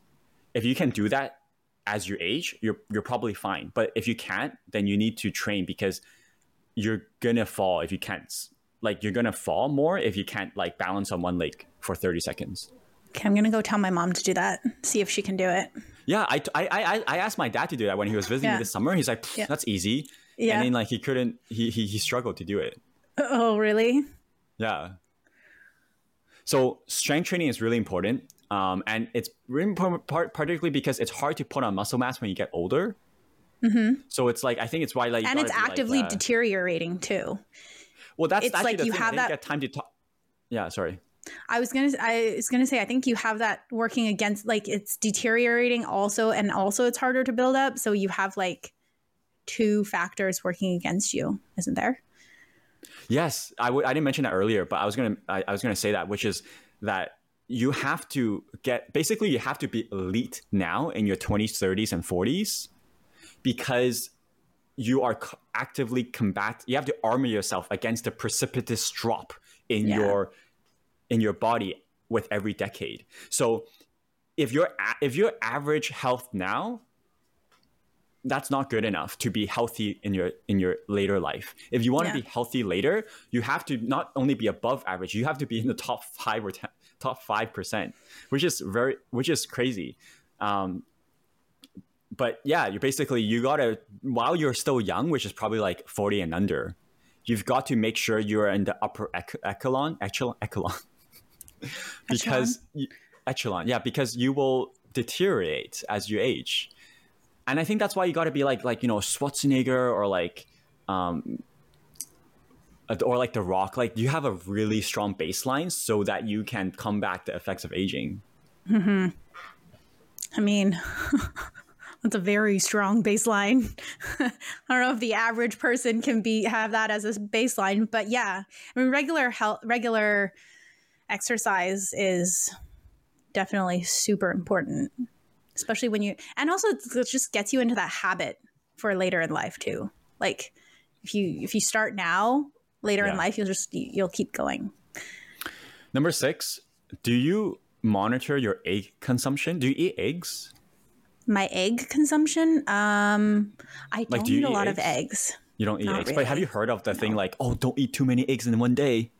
If you can do that as you age, you're you're probably fine. But if you can't, then you need to train because you're gonna fall if you can't. Like you're gonna fall more if you can't like balance on one leg for 30 seconds. okay, I'm gonna go tell my mom to do that. See if she can do it. Yeah, I, I, I, I asked my dad to do that when he was visiting Yeah. me this summer. He's like, Yeah. that's easy. Yeah. And then like he couldn't, he, he, he struggled to do it. Oh, really? Yeah. So strength training is really important, um, and it's really important, part, particularly because it's hard to put on muscle mass when you get older. Hmm. So it's like I think it's why like Mm-hmm. and it's like, actively uh, deteriorating too. well that's it's actually like you thing. have that- get time to talk. Yeah, sorry. I was gonna I was gonna say I think you have that working against like it's deteriorating also and also it's harder to build up. So you have like two factors working against you, isn't there? Yes, I w- I didn't mention that earlier, but I was gonna I, I was gonna say that, which is that you have to get basically you have to be elite now in your twenties, thirties, and forties because you are c- actively combat. You have to armor yourself against the precipitous drop in Yeah. your in your body with every decade. So if you're a- if you're average health now, that's not good enough to be healthy in your in your later life. If you want Yeah. to be healthy later, you have to not only be above average, you have to be in the top five or ten, top five percent, which is very which is crazy. Um, but yeah, you basically you gotta while you're still young, which is probably like forty and under, you've got to make sure you're in the upper ec- echelon, echelon, echelon, because you, echelon, yeah, because you will deteriorate as you age, and I think that's why you got to be like like you know Schwarzenegger or like. Um, or like The Rock, like you have a really strong baseline so that you can combat the effects of aging. Hmm i mean, that's a very strong baseline. I don't know if the average person can be have that as a baseline, but yeah, I mean, regular health, regular exercise is definitely super important, especially when you, and also it just gets you into that habit for later in life too. Like if you if you start now, later in life, you'll just you'll keep going. Number six, do you monitor your egg consumption? Do you eat eggs? My egg consumption, um, I don't do eat a lot of eggs? eggs. You don't eat Not eggs, but have you heard of the thing like, oh, don't eat too many eggs in one day?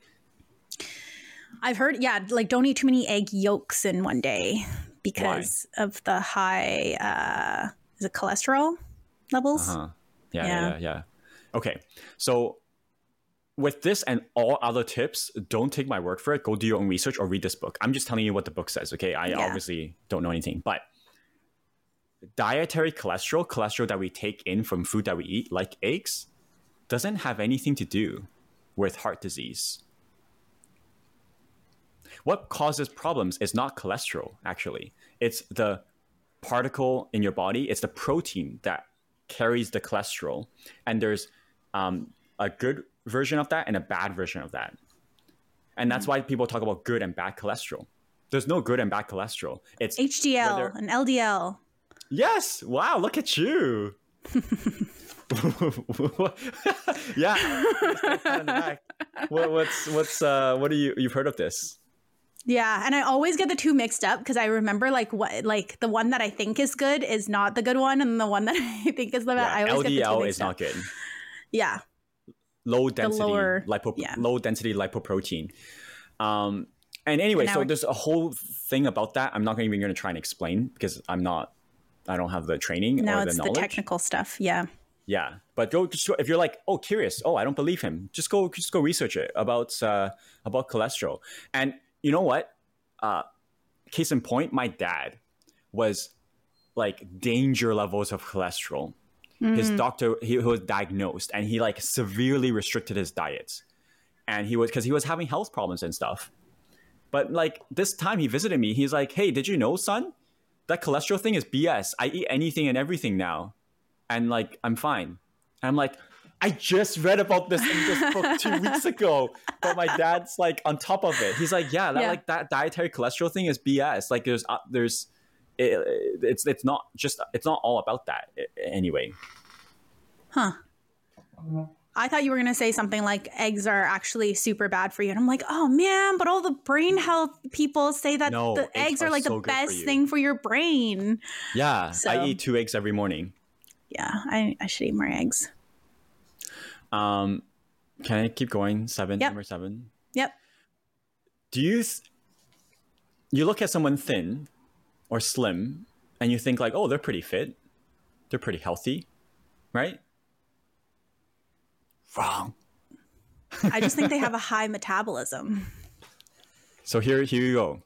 I've heard, yeah, like don't eat too many egg yolks in one day because of the high, uh, is it cholesterol levels? Huh. Yeah, yeah, Yeah. yeah, yeah. Okay, so with this and all other tips, don't take my word for it. Go do your own research or read this book. I'm just telling you what the book says. Okay, I Yeah. obviously don't know anything, but dietary cholesterol, cholesterol that we take in from food that we eat, like eggs, doesn't have anything to do with heart disease. What causes problems is not cholesterol, actually. It's the particle in your body, it's the protein that carries the cholesterol. And there's um, a good version of that and a bad version of that. And that's why people talk about good and bad cholesterol. There's no good and bad cholesterol. It's HDL whether- and LDL. Yes. Wow. Look at you. yeah. Pat on the back. What, what's what's uh what do you you've heard of this? Yeah, and I always get the two mixed up because I remember like what like the one that I think is good is not the good one, and the one that I think is the bad. I Yeah, always get the two mixed is up. not good. Yeah, low density lower- lipo yeah. low density lipoprotein. Um, and anyway, now so there's a whole thing about that. I'm not even going to try and explain because I'm not. I don't have the training Now or the it's the technical stuff. Yeah. Yeah, but go just go- if you're like, oh, curious, oh, I don't believe him. Just go, just go research it about uh, about cholesterol. And you know what? Uh, case in point, my dad was like danger levels of cholesterol. His doctor, he, he was diagnosed, and he like severely restricted his diet, and he was because he was having health problems and stuff. But like this time he visited me, he's like, "Hey, did you know, son? That cholesterol thing is BS. I eat anything and everything now." and like I'm fine. And I'm like, I just read about this in this book two weeks ago, but my dad's like on top of it. He's like, yeah, that Yeah. like that dietary cholesterol thing is BS. Like there's uh, there's it, it's it's not just it's not all about that anyway. Huh. I thought you were going to say something like eggs are actually super bad for you. And I'm like, oh man, but all the brain health people say that No, the eggs eggs are are like so the good for best thing for your brain. Yeah, So- I eat two eggs every morning. Yeah, I, I should eat more eggs. Um, can I keep going? Seven, Yep. number seven. Yep. Do you th- you look at someone thin or slim and you think like, oh, they're pretty fit, they're pretty healthy, right? Wrong. I just think they have a high metabolism. So here, here you go.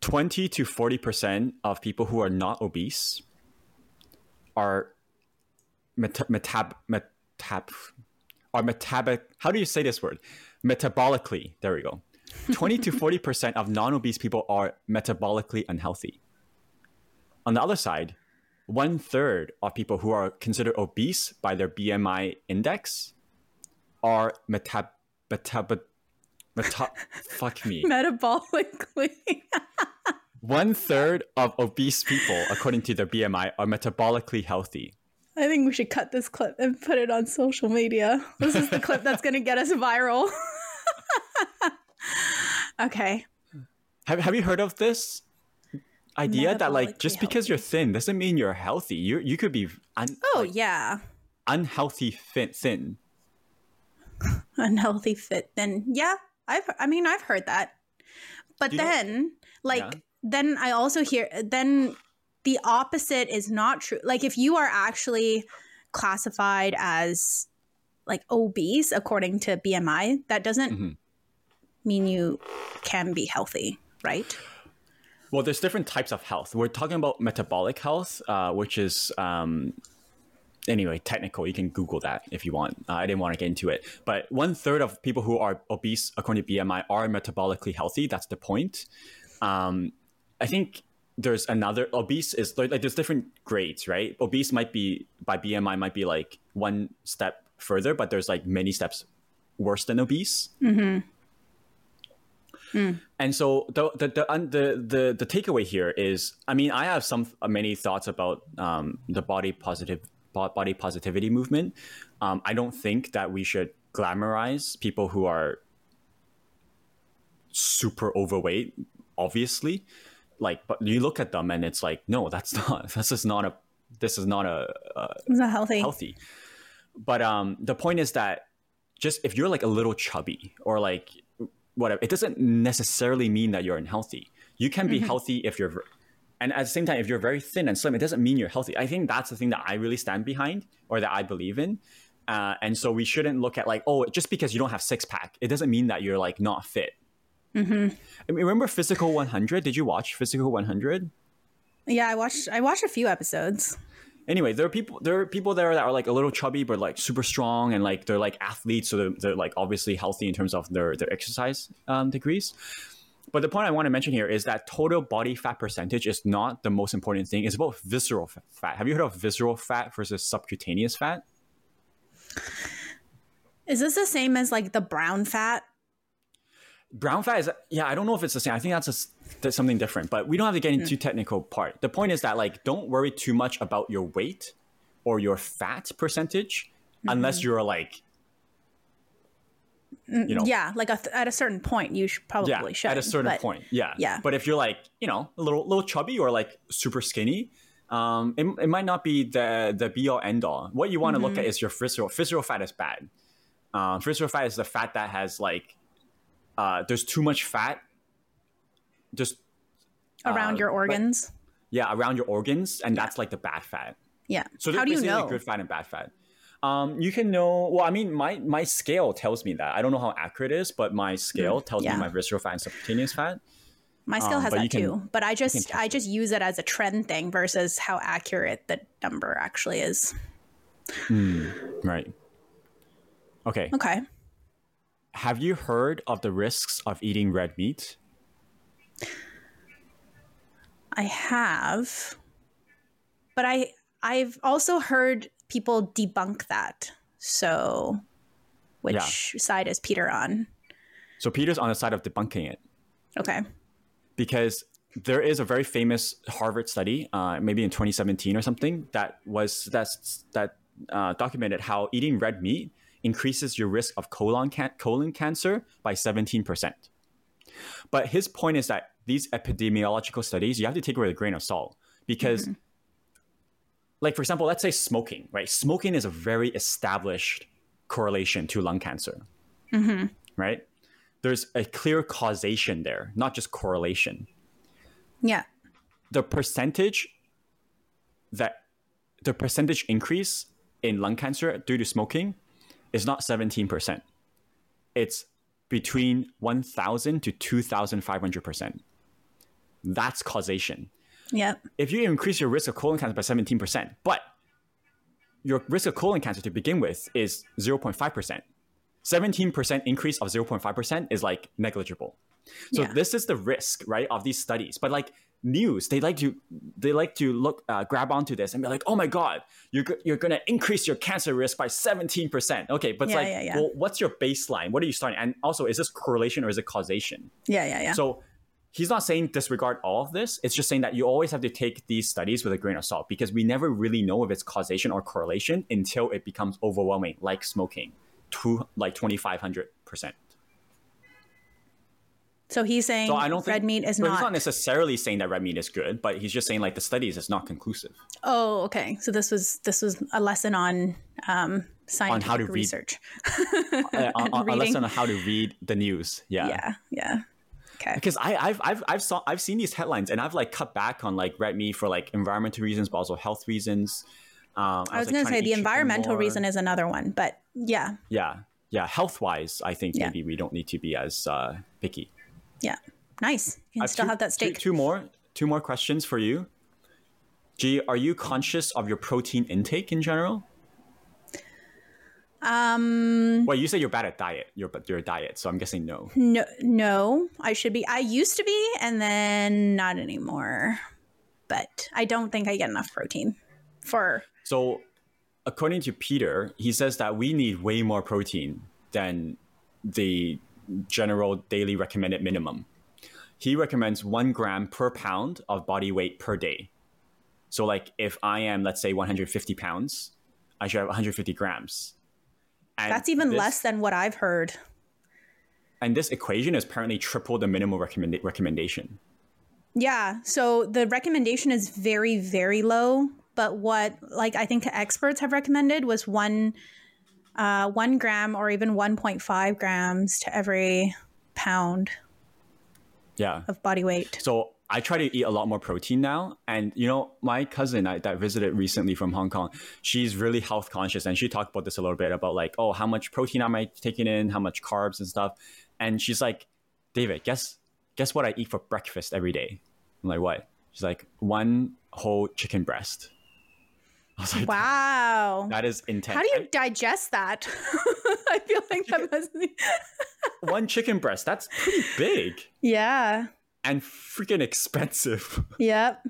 Twenty to forty percent of people who are not obese are meta- metab metab are metabolic. How do you say this word? Metabolically. There we go. Twenty to forty percent of non-obese people are metabolically unhealthy. On the other side, one third of people who are considered obese by their BMI index are metab metab meta- fuck me. Metabolically. One third of obese people, according to their BMI, are metabolically healthy. I think we should cut this clip and put it on social media. This is the clip that's going to get us viral. okay. Have, have you heard of this idea that like just because you're thin doesn't mean you're healthy? You you could be un- Oh, like, yeah. unhealthy fit thin. unhealthy fit then yeah i've i mean i've heard that but You know- then like Yeah. then i also hear then the opposite is not true like if you are actually classified as like obese according to bmi that doesn't Mhm. mean you can be healthy right Well, there's different types of health. We're talking about metabolic health, uh, which is um, anyway technical. You can Google that if you want. Uh, I didn't want to get into it, but one third of people who are obese, according to BMI, are metabolically healthy. That's the point. Um, I think there's another obese is like, there's different grades, right? Obese might be by BMI might be like one step further, but there's like many steps worse than obese. And so the the the, un- the the the takeaway here is, I mean, I have some many thoughts about um, the body positive body positivity movement. Um, I don't think that we should glamorize people who are super overweight. Obviously, like, but you look at them and it's like, no, that's not. This is not a. This is not a, a is that healthy healthy. But um, the point is that just if you're like a little chubby or like whatever, it doesn't necessarily mean that you're unhealthy. You can be healthy if you're, and at the same time, if you're very thin and slim, it doesn't mean you're healthy. I think that's the thing that I really stand behind or that I believe in. Uh, and so we shouldn't look at like, oh, just because you don't have six pack, it doesn't mean that you're like not fit. I mean, remember Physical 100? Did you watch Physical 100? yeah i watched i watched a few episodes. Anyway there are people there are people there that are like a little chubby but like super strong and like they're like athletes so they're, they're like obviously healthy in terms of their their exercise um, degrees. But the point i want to mention here is that total body fat percentage is not the most important thing. It's about visceral fat. Have you heard of visceral fat versus subcutaneous fat? Is this the same as like the brown fat brown fat is yeah i don't know if it's the same i think that's, a that's something different but we don't have to get into technical part the point is that like don't worry too much about your weight or your fat percentage unless you're like you know yeah like a th- at a certain point you should probably yeah, should at a certain but- point. Yeah. yeah. But if you're like, you know, a little little chubby or like super skinny, Um, it, it might not be the the be all end all. What you want to look at is your visceral visceral fat is bad. Um, visceral fat is the fat that has like uh, there's too much fat just Around Uh, your but- organs. yeah around your organs, and that's like the bad fat. Yeah. So How there's do you know? good fat and bad fat. Um, you can know. Well, I mean, my my scale tells me that. I don't know how accurate it is, but my scale tells Mm, yeah. me my visceral fat and subcutaneous fat. My scale um, has that can- too, but I just I just use it as a trend thing versus how accurate the number actually is. Right. Okay. Okay. Have you heard of the risks of eating red meat? I have, but I I've also heard people debunk that. So, which Yeah. side is Peter on? So Peter's on the side of debunking it Okay. because there is a very famous Harvard study, uh, maybe in 2017 or something, that was that's that uh, documented how eating red meat increases your risk of colon can- colon cancer by 17 percent. But his point is that these epidemiological studies you have to take with a grain of salt because, mm-hmm. like for example, let's say smoking, right? Smoking is a very established correlation to lung cancer, mm-hmm. right? There's a clear causation there, not just correlation Yeah. the percentage that the percentage increase in lung cancer due to smoking is not 17%. It's between 1000 to 2500%. That's causation. Yep. If you increase your risk of colon cancer by 17%, but your risk of colon cancer to begin with is 0.5%. 17% increase of 0.5% is like negligible. So Yeah. this is the risk, right, of these studies. But like news, they like to they like to look uh, grab onto this and be like, "Oh my god, you're you're going to increase your cancer risk by 17%." Okay, but it's Yeah, like, yeah, yeah. well, what's your baseline? What are you starting? And also, is this correlation or is it causation? Yeah. Yeah. Yeah. So he's not saying disregard all of this. It's just saying that you always have to take these studies with a grain of salt because we never really know if it's causation or correlation until it becomes overwhelming, like smoking, to like 2,500%. So he's saying So I don't red think meat is not. He's not necessarily saying that red meat is good, but he's just saying like the studies is not conclusive. oh, okay. So this was this was a lesson on um, scientific how to read- research. Uh, on, on, a lesson on how to read the news. Yeah. Yeah. Yeah. Okay. Because I, I've I've I've saw I've seen these headlines and I've like cut back on like red meat for like environmental reasons, but also health reasons. Um, I was like, going to say the environmental reason is another one, but yeah, Yeah, yeah. Health wise, I think Yeah. maybe we don't need to be as uh, picky. Yeah, nice. You can still two- have that two- steak. Two, more, two more questions for you. Ge, are you conscious of your protein intake in general? Um, Well, you say you're bad at diet. You're a diet, so I'm guessing no. no, no, I should be. I used to be, and then not anymore. But I don't think I get enough protein for. So, according to Peter, he says that we need way more protein than the general daily recommended minimum. He recommends one gram per pound of body weight per day. So, like if I am, let's say, 150 pounds, I should have 150 grams. And That's even this- less than what I've heard. And this equation is apparently triple the minimal recommend- recommendation. Yeah. So the recommendation is very, very low. But what, like, I think experts have recommended was one, uh, one gram or even 1.5 grams to every pound Yeah. of body weight. So I try to eat a lot more protein now. And you know, my cousin I, that visited recently from Hong Kong, she's really health conscious, and she talked about this a little bit about like, oh, how much protein am I taking in, how much carbs and stuff. And she's like, David, guess guess what I eat for breakfast every day? I'm like, what? She's like, one whole chicken breast. Like, Wow. that is intense. How do you digest that? I feel like that must be. one chicken breast? That's pretty big Yeah. and freaking expensive. Yep.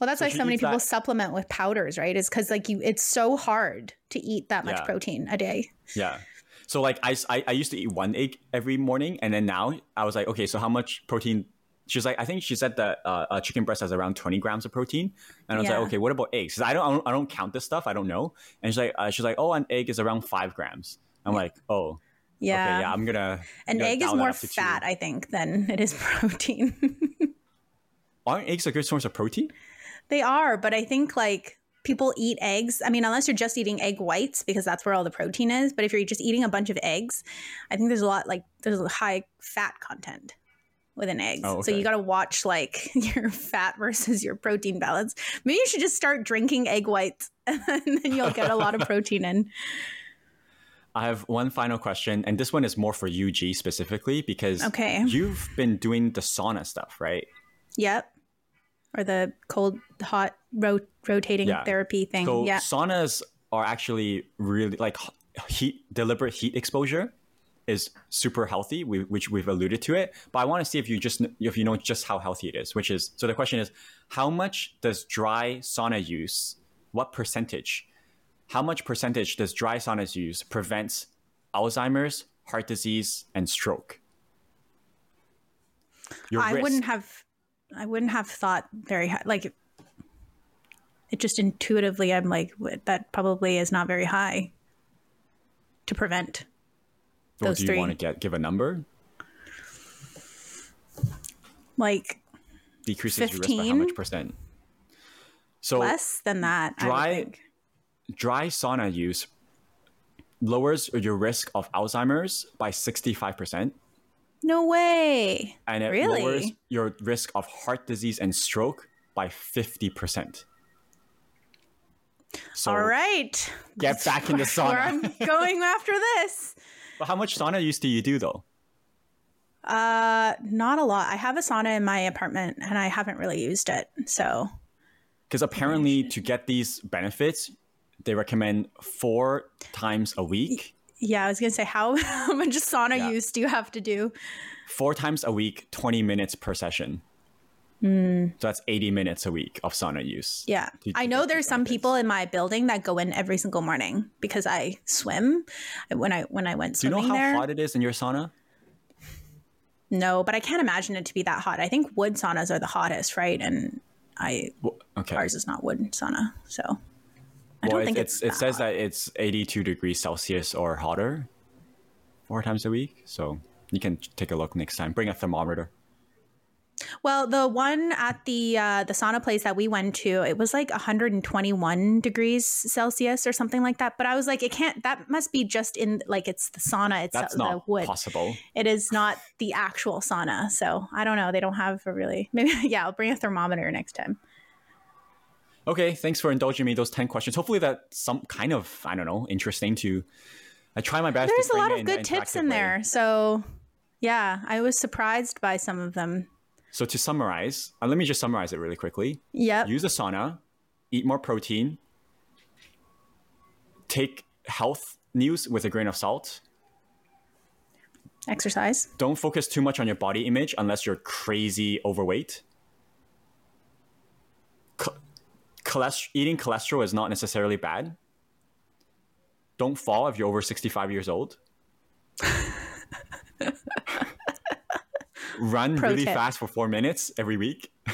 Well, that's So why so many people that- supplement with powders, right? Is because like you, it's so hard to eat that much Yeah. protein a day. Yeah. So like I, I, I used to eat one egg every morning, and then now I was like, okay, so how much protein? She's like, I think she said that uh, a chicken breast has around twenty grams of protein, and I was Yeah. like, okay, what about eggs? I don't, I don't, I don't count this stuff. I don't know. And she's like, uh, she's like, oh, an egg is around five grams. I'm like, oh, Yeah. okay, yeah, I'm gonna. I'm An gonna egg is more fat, I think, than it is protein. Aren't eggs a good source of protein? They are, but I think like people eat eggs. I mean, unless you're just eating egg whites because that's where all the protein is. But if you're just eating a bunch of eggs, I think there's a lot like there's a high fat content within eggs. Oh, So you got to watch like your fat versus your protein balance. Maybe you should just start drinking egg whites and then you'll get a lot of protein in. I have one final question, and this one is more for you, Ge, specifically because Okay. you've been doing the sauna stuff, right? Yep. Or the cold, hot, ro- rotating Yeah. therapy thing. So yeah. saunas are actually really like heat, deliberate heat exposure is super healthy, we, which we've alluded to it. But I want to see if you just if you know just how healthy it is. Which is so the question is, how much does dry sauna use? What percentage? How much percentage does dry saunas use prevents Alzheimer's, heart disease, and stroke? Your I risk. wouldn't have I wouldn't have thought very high like it just intuitively I'm like that probably is not very high to prevent or do you three. want to get give a number? like Decreases your risk by how much percent? So less than that I dry- think. dry sauna use lowers your risk of Alzheimer's by 65%, no way and it Really? lowers your risk of heart disease and stroke by 50%. So, all right get back in the where I'm going after this But how much sauna use do you do though? uh not a lot I have a sauna in my apartment and I haven't really used it so Because apparently, to get these benefits, they recommend four times a week. yeah I was gonna say how, how much sauna Yeah. use do you have to do Four times a week, 20 minutes per session. Hmm. So that's 80 minutes a week of sauna use. Yeah. to- I know there's some people in my building that go in every single morning because I swim when I when I went swimming. Do you know how there. hot it is in your sauna? No, but I can't imagine it to be that hot. I think wood saunas are the hottest, right? And I Well, okay. ours is not wood sauna, so I well, don't it, think it's, it's, it says hot. that it's 82 degrees Celsius or hotter four times a week. So you can take a look next time. Bring a thermometer. Well, the one at the uh, the sauna place that we went to, it was like 121 degrees Celsius or something like that. But I was like, it can't. That must be just in like it's the sauna. It's That's the not wood. possible. It is not the actual sauna. So I don't know. They don't have a really. Maybe yeah. I'll bring a thermometer next time. Okay, thanks for indulging me those 10 questions. Hopefully that's some kind of, I don't know, interesting to I try my best There's a lot of good tips in way. there. So yeah, I was surprised by some of them. So to summarize, uh, let me just summarize it really quickly. Yep. Use a sauna, eat more protein, take health news with a grain of salt. Exercise. Don't focus too much on your body image unless you're crazy overweight. Cholest- eating cholesterol is not necessarily bad. Don't fall if you're over 65 years old. Run Pro really tip. fast for four minutes every week.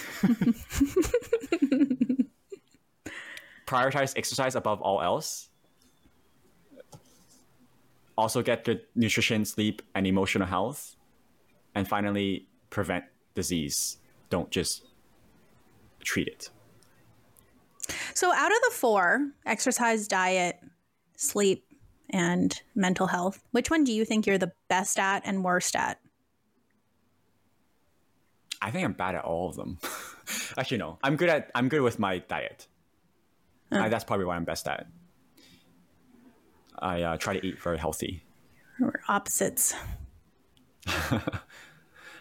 Prioritize exercise above all else. Also, get good nutrition, sleep, and emotional health. And finally, prevent disease. Don't just treat it. So out of the four, exercise, diet, sleep, and mental health, which one do you think you're the best at and worst at? I think I'm bad at all of them. Actually, no. I'm good at. I'm good with my diet. I, that's probably what I'm best at. I uh, try to eat very healthy. Or opposites?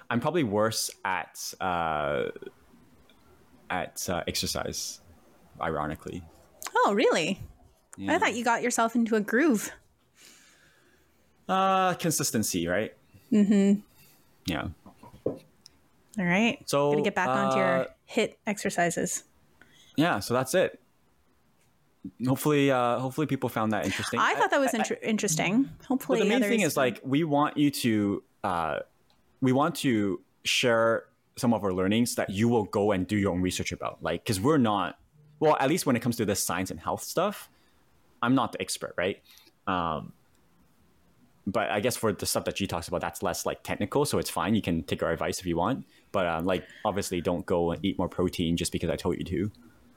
I'm probably worse at uh, at uh, exercise. Ironically, Oh, really? I thought you got yourself into a groove. uh, consistency, right? Mm-hmm. Yeah. All right. So, gonna get back onto uh, your HIIT exercises. Yeah. So that's it. Hopefully, uh, hopefully people found that interesting. I thought that was inter- interesting. Hopefully, the main thing is like we want you to uh, we want to share some of our learnings that you will go and do your own research about like because we're not well at least when it comes to this science and health stuff i'm not the expert right um, but i guess for the stuff that Ge talks about that's less like technical so it's fine you can take our advice if you want but um, like obviously don't go and eat more protein just because i told you to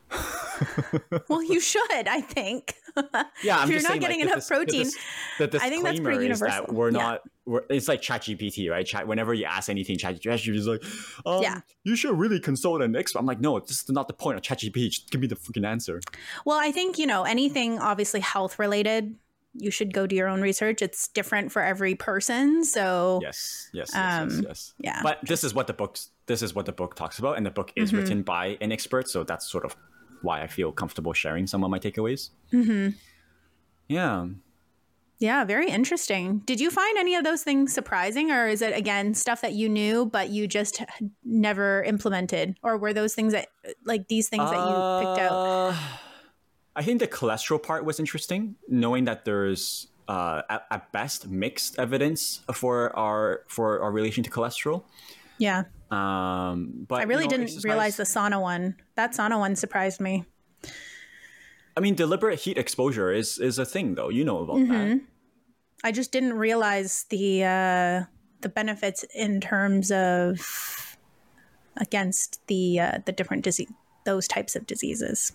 well, you should, I think. Yeah, I'm if you're just not saying, getting like, the enough the protein, dis- the I think that's pretty is that universal. we're Yeah. not. We're, it's like ChatGPT, right? Chat. Whenever you ask anything, ChatGPT is like, um, Yeah. you should really consult an expert. I'm like, no, this is not the point of ChatGPT. Just give me the freaking answer. well, I think, you know, anything obviously health related, you should go do your own research. It's different for every person. So, Yes, yes, yes, yes, Um, yes. yeah. But this is what the book's. This is what the book talks about, and the book is Mm-hmm. written by an expert. So that's sort of why I feel comfortable sharing some of my takeaways. Mm-hmm. Yeah. yeah, very interesting. Did you find any of those things surprising, or is it, again, stuff that you knew, but you just never implemented? Or were those things that, like these things that you picked out? I think the cholesterol part was interesting, knowing that there's uh, at, at best mixed evidence for our for our relation to cholesterol. Yeah. Um, but I really you know, didn't realize the sauna one. That sauna one surprised me. I mean, deliberate heat exposure is is a thing, though. You know about Mm-hmm. that. I just didn't realize the uh, the benefits in terms of against the uh, the different disease those types of diseases.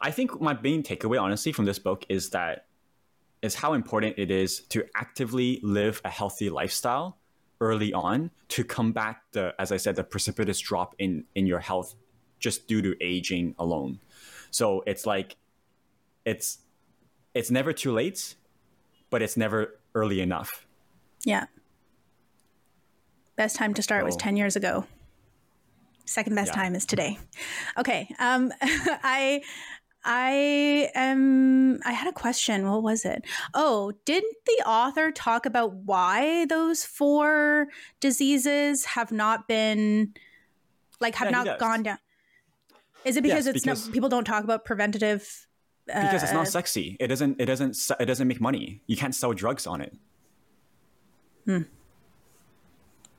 I think my main takeaway, honestly, from this book is that is how important it is to actively live a healthy lifestyle early on to combat the, as I said, the precipitous drop in in your health just due to aging alone. So it's like it's it's never too late, but it's never early enough. Yeah. Best time to start was. 10 years ago. Second best Yeah. time is today. Okay. Um I I am I had a question. What was it? Oh, didn't the author talk about why those four diseases have not been like have Yeah, not gone down? Is it because Yes, it's because- no, people don't talk about preventative Because it's Uh, not sexy. It doesn't it doesn't it doesn't make money. You can't sell drugs on it. Hmm.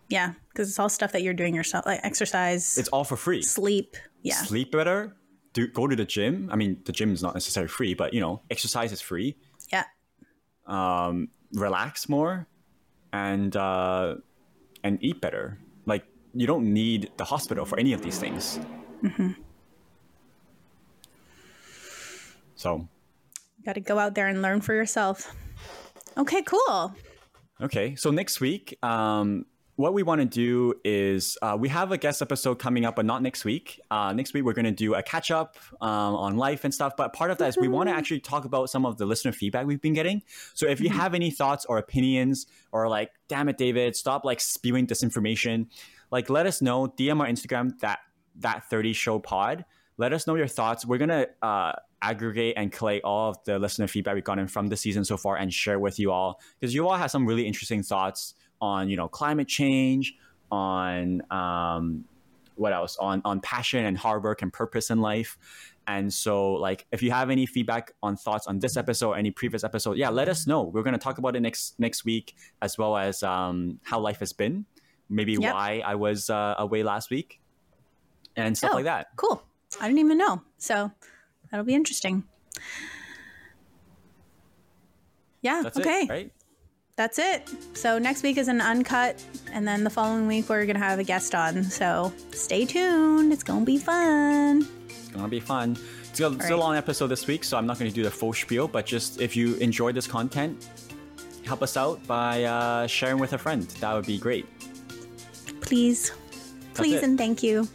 yeah, because it's all stuff that you're doing yourself like exercise, It's all for free. sleep. Yeah. sleep better, do go to the gym. I mean, the gym is not necessarily free, but you know, exercise is free. Yeah. Um, Relax more, and uh, and eat better. Like you don't need the hospital for any of these things. So You Got to go out there and learn for yourself. Okay, cool. Okay, so next week, um, what we want to do is uh, we have a guest episode coming up, but not next week. Uh, next week, we're going to do a catch up um, on life and stuff. But part of that is we want to actually talk about some of the listener feedback we've been getting. So if you have any thoughts or opinions, or like, damn it, David, stop like spewing disinformation, like let us know. DM our Instagram that that thirty show pod. Let us know your thoughts. We're gonna uh, aggregate and collate all of the listener feedback we've gotten from the season so far and share with you all because you all have some really interesting thoughts on you know climate change, on um, what else, on on passion and hard work and purpose in life. And so, like, if you have any feedback on thoughts on this episode, or any previous episode, yeah, let us know. We're gonna talk about it next next week, as well as um, how life has been, maybe Yep. why I was uh, away last week, and stuff Oh. like that. Cool. I didn't even know. So that'll be interesting. Yeah. That's okay. it, right? That's it. So next week is an uncut, and then the following week we're gonna have a guest on. So stay tuned. It's gonna be fun. It's gonna be fun. It's a, it's a long episode this week, so I'm not going to do the full spiel. But just if you enjoyed this content, help us out by uh, sharing with a friend. That would be great. Please, please, it. and thank you.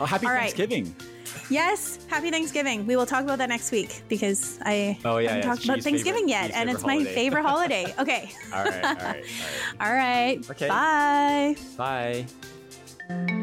Oh, happy All right. Yes, happy Thanksgiving. We will talk about that next week because I Oh, yeah, haven't yeah, talked about Thanksgiving favorite- yet, and it's my favorite holiday. Okay. All right, all right, all right. All right. Okay. Bye. Bye.